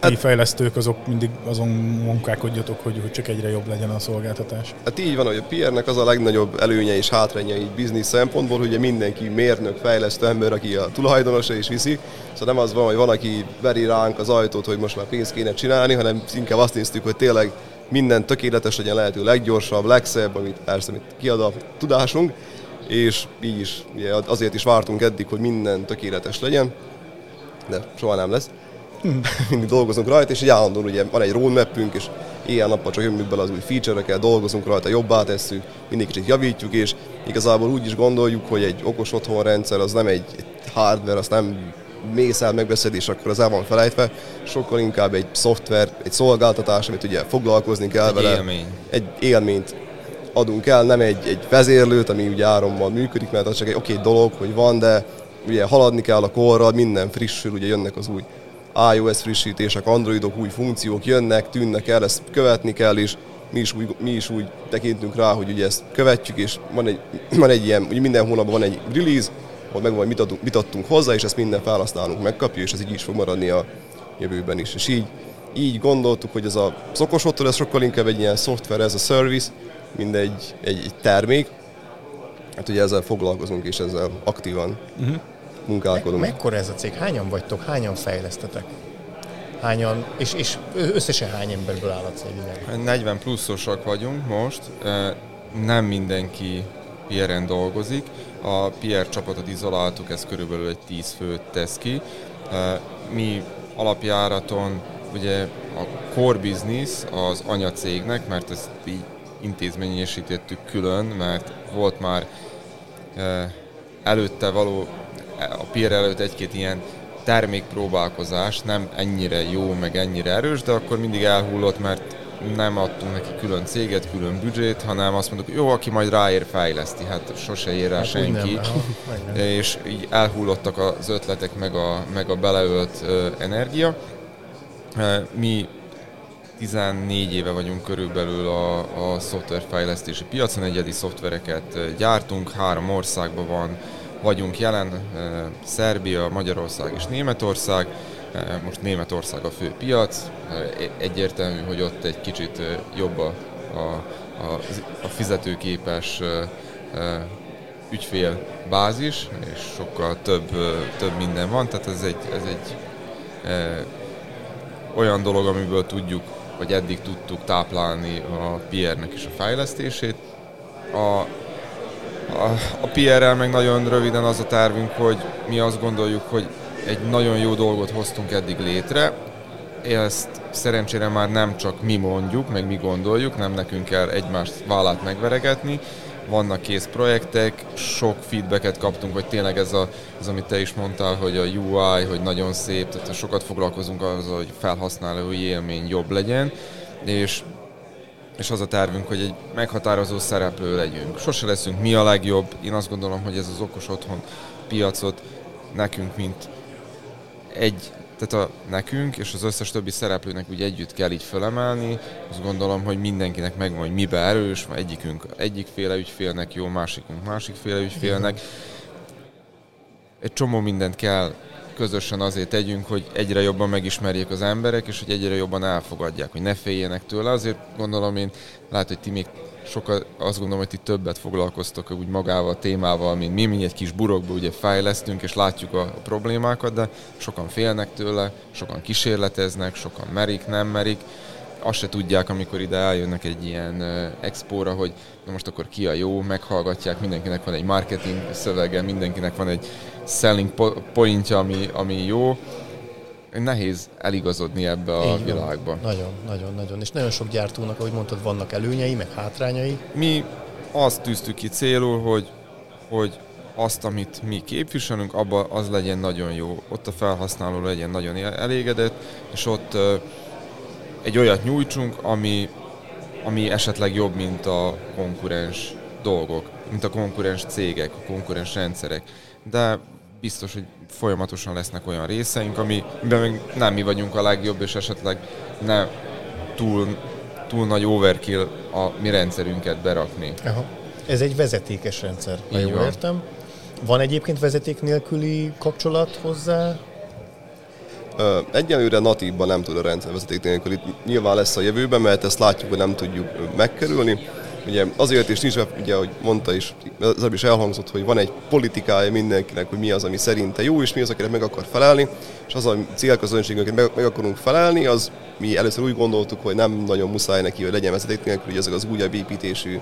ti hát, fejlesztők azok mindig azon munkálkodjatok, hogy, hogy csak egyre jobb legyen a szolgáltatás. Hát így van, hogy a PR-nek az a legnagyobb előnye és hátránya így biznisz szempontból, hogy mindenki mérnök, fejlesztő ember, aki a tulajdonosa is viszi. Szóval nem az van, hogy van, aki veri ránk az ajtót, hogy most már pénzt kéne csinálni, hanem inkább azt néztük, hogy tényleg minden tökéletes legyen lehető leggyorsabb, legszebb, amit persze amit kiad a tudásunk, és így is, ugye azért is vártunk eddig, hogy minden tökéletes legyen, de soha nem lesz. mindig dolgozunk rajta, és egy állandóan ugye van egy roadmapünk, és éjjel-nappal csak jövünk bele az új feature-eket, dolgozunk rajta, jobbá tesszük, mindig kicsit javítjuk, és igazából úgy is gondoljuk, hogy egy okos otthonrendszer az nem egy, egy hardware, az nem mész el megbeszéd, és akkor az el van felejtve, sokkal inkább egy szoftver, egy szolgáltatás, amit ugye foglalkozni kell egy vele. Élmény. Egy élményt adunk el, nem egy, egy vezérlőt, ami ugye árammal működik, mert az csak egy oké okay dolog, hogy van, de ugye haladni kell a korral, minden frissül, ugye jönnek az új iOS frissítések, Androidok, új funkciók jönnek, tűnnek el, ezt követni kell, és mi is úgy, mi is úgy tekintünk rá, hogy ugye ezt követjük, és van egy, van egy ilyen, ugye minden hónapban van egy release, ahol meg van, mit, adunk, mit adtunk hozzá, és ezt minden felhasználunk megkapja, és ez így is fog maradni a jövőben is. És így, így gondoltuk, hogy ez a szokos otthon, ez sokkal inkább egy ilyen szoftver, ez a service, mint egy, egy, egy termék. Hát ugye ezzel foglalkozunk, és ezzel aktívan uh-huh munkálkodunk. Me- mekkora ez a cég? Hányan vagytok? Hányan fejlesztetek? Hányan, és, és összesen hány emberből áll a cég? 40 pluszosak vagyunk most, nem mindenki PR-en dolgozik. A PR csapatot izoláltuk, ez körülbelül egy 10 főt tesz ki. Mi alapjáraton ugye a core business az anyacégnek, mert ezt így intézményesítettük külön, mert volt már előtte való a peer előtt egy-két ilyen termékpróbálkozás, nem ennyire jó, meg ennyire erős, de akkor mindig elhullott, mert nem adtunk neki külön céget, külön büdzsét, hanem azt mondtuk, jó, aki majd ráér, fejleszti, hát sose ér rá hát senki. Nem, és így elhullottak az ötletek, meg a, meg a beleölt energia. Mi 14 éve vagyunk körülbelül a, a szoftverfejlesztési piacon, egyedi szoftvereket gyártunk, három országban van vagyunk jelen, Szerbia, Magyarország és Németország. Most Németország a fő piac, egyértelmű, hogy ott egy kicsit jobb a, a, a, a fizetőképes ügyfélbázis, és sokkal több, több minden van, tehát ez egy, ez egy e, olyan dolog, amiből tudjuk, vagy eddig tudtuk táplálni a PR-nek is a fejlesztését. A, a, PR-rel meg nagyon röviden az a tervünk, hogy mi azt gondoljuk, hogy egy nagyon jó dolgot hoztunk eddig létre, ezt szerencsére már nem csak mi mondjuk, meg mi gondoljuk, nem nekünk kell egymást vállát megveregetni, vannak kész projektek, sok feedbacket kaptunk, hogy tényleg ez, a, ez amit te is mondtál, hogy a UI, hogy nagyon szép, tehát sokat foglalkozunk azzal, hogy felhasználói élmény jobb legyen, és és az a tervünk, hogy egy meghatározó szereplő legyünk. Sose leszünk mi a legjobb, én azt gondolom, hogy ez az okos otthon piacot nekünk, mint egy, tehát a nekünk és az összes többi szereplőnek úgy együtt kell így fölemelni. Azt gondolom, hogy mindenkinek megvan, hogy mibe erős, egyikünk egyikféle ügyfélnek jó, másikunk másikféle ügyfélnek. Egy csomó mindent kell közösen azért tegyünk, hogy egyre jobban megismerjék az emberek, és hogy egyre jobban elfogadják, hogy ne féljenek tőle. Azért gondolom én, lehet, hogy ti még sokat, azt gondolom, hogy ti többet foglalkoztok úgy magával a témával, mint mi, mi egy kis burokba ugye fejlesztünk, és látjuk a, problémákat, de sokan félnek tőle, sokan kísérleteznek, sokan merik, nem merik. azt se tudják, amikor ide eljönnek egy ilyen expóra, hogy na most akkor ki a jó, meghallgatják, mindenkinek van egy marketing szövege, mindenkinek van egy selling pointja, ami, ami jó. Nehéz eligazodni ebbe a Így világba. Van. Nagyon, nagyon, nagyon. És nagyon sok gyártónak, ahogy mondtad, vannak előnyei, meg hátrányai. Mi azt tűztük ki célul, hogy, hogy azt, amit mi képviselünk, abba az legyen nagyon jó. Ott a felhasználó legyen nagyon elégedett, és ott egy olyat nyújtsunk, ami, ami esetleg jobb, mint a konkurens dolgok, mint a konkurens cégek, a konkurens rendszerek. De biztos, hogy folyamatosan lesznek olyan részeink, amiben még nem mi vagyunk a legjobb, és esetleg ne túl, túl nagy overkill a mi rendszerünket berakni. Aha. Ez egy vezetékes rendszer, ha jól értem. Van egyébként vezeték nélküli kapcsolat hozzá? Egyelőre natívban nem tud a rendszer vezeték nélkül. Itt nyilván lesz a jövőben, mert ezt látjuk, hogy nem tudjuk megkerülni. Ugye azért is nincs, ugye, ahogy mondta is, az is elhangzott, hogy van egy politikája mindenkinek, hogy mi az, ami szerinte jó, és mi az, akire meg akar felelni, és az a célközönségünket meg, meg akarunk felelni, az mi először úgy gondoltuk, hogy nem nagyon muszáj neki, hogy legyen vezeték nélkül, hogy ezek az újabb építésű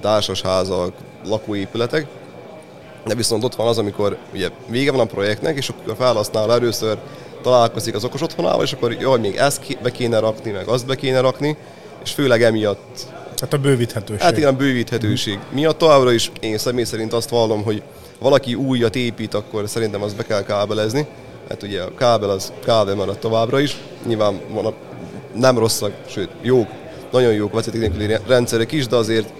társasházak, lakóépületek, de viszont ott van az, amikor ugye vége van a projektnek, és akkor a felhasználó először találkozik az okos otthonával, és akkor jaj, még ezt be kéne rakni, meg azt be kéne rakni, és főleg emiatt... Hát a bővíthetőség. Hát igen, a bővíthetőség. Miatt továbbra is én személy szerint azt vallom, hogy valaki újat épít, akkor szerintem azt be kell kábelezni. Hát ugye a kábel az kábel marad továbbra is. Nyilván van a nem rosszak, sőt jók, nagyon jók vezeték nélküli rendszerek is, de azért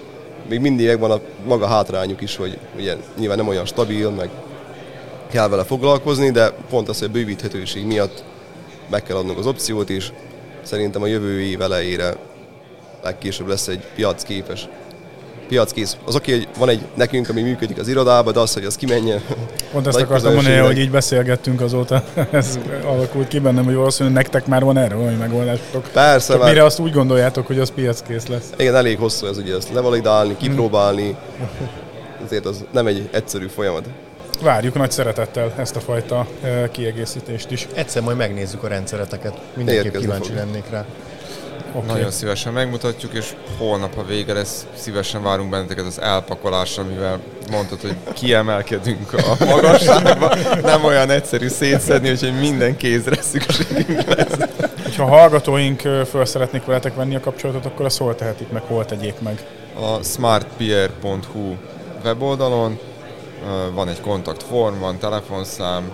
még mindig megvan a maga hátrányuk is, hogy ugye nyilván nem olyan stabil, meg kell vele foglalkozni, de pont az, hogy a bővíthetőség miatt meg kell adnunk az opciót, és szerintem a jövő év elejére legkésőbb lesz egy piacképes piackész. Az oké, hogy van egy nekünk, ami működik az irodában, de az, hogy az kimenjen. Pont ezt akartam mondani, hogy így beszélgettünk azóta, ez alakult ki bennem, hogy valószínűleg nektek már van erre valami megoldásotok. Persze. Csak mire azt úgy gondoljátok, hogy az piackész lesz. Igen, elég hosszú ez ugye, ezt levalidálni, kipróbálni. Ezért az nem egy egyszerű folyamat. Várjuk nagy szeretettel ezt a fajta kiegészítést is. Egyszer majd megnézzük a rendszereteket. Mindenképp kíváncsi fog. lennék rá. Okay. Nagyon szívesen megmutatjuk, és holnap a vége lesz, szívesen várunk benneteket az elpakolásra, mivel mondtad, hogy kiemelkedünk a magasságba. Nem olyan egyszerű szétszedni, hogy minden kézre szükségünk lesz. Ha hallgatóink föl szeretnék veletek venni a kapcsolatot, akkor azt hol tehetik meg, hol tegyék meg? A smartpr.hu weboldalon van egy kontaktform, van telefonszám,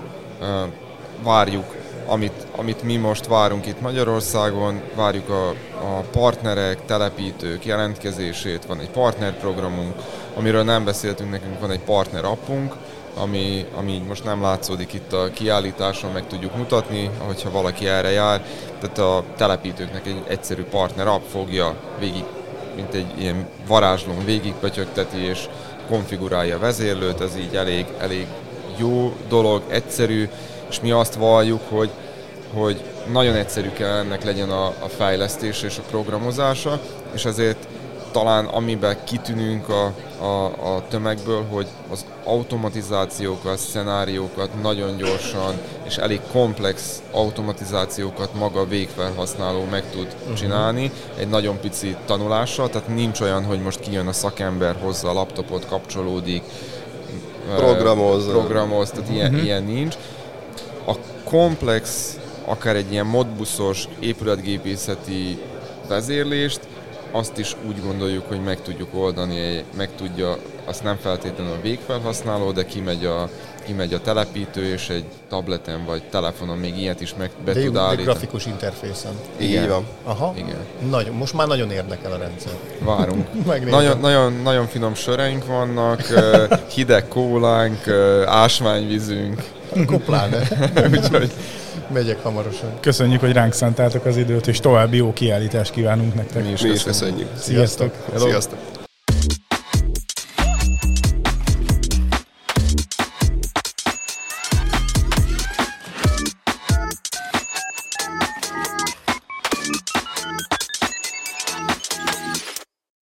várjuk amit, amit mi most várunk itt Magyarországon, várjuk a, a partnerek, telepítők jelentkezését, van egy partnerprogramunk, amiről nem beszéltünk, nekünk van egy partner appunk, ami, ami most nem látszódik itt a kiállításon, meg tudjuk mutatni, ahogyha valaki erre jár. Tehát a telepítőknek egy egyszerű partner app fogja végig, mint egy ilyen varázslón végigpötyögteti és konfigurálja a vezérlőt, ez így elég, elég jó dolog, egyszerű, és mi azt valljuk, hogy, hogy nagyon egyszerű kell ennek legyen a, a fejlesztés és a programozása, és ezért talán amiben kitűnünk a, a, a tömegből, hogy az automatizációkat, szenáriókat nagyon gyorsan és elég komplex automatizációkat maga a végfelhasználó meg tud uh-huh. csinálni egy nagyon pici tanulással, tehát nincs olyan, hogy most kijön a szakember, hozza a laptopot, kapcsolódik, programoz, programoz tehát uh-huh. ilyen, mhm. ilyen nincs. A komplex akár egy ilyen modbuszos épületgépészeti vezérlést, azt is úgy gondoljuk, hogy meg tudjuk oldani, meg tudja, azt nem feltétlenül a végfelhasználó, de kimegy a, kimegy a telepítő, és egy tableten vagy telefonon még ilyet is meg be de tud állítani. grafikus interfészen. Igen. Így van. Aha. Igen. Nagyon, most már nagyon érdekel a rendszer. Várunk. nagyon, nagyon, nagyon finom söreink vannak, hideg kólánk, ásványvízünk. Kupláne. Úgyhogy Megyek hamarosan. Köszönjük, hogy ránk szántátok az időt, és további jó kiállítást kívánunk nektek. Mi is, Mi is köszönjük. Sziasztok. Sziasztok. Sziasztok.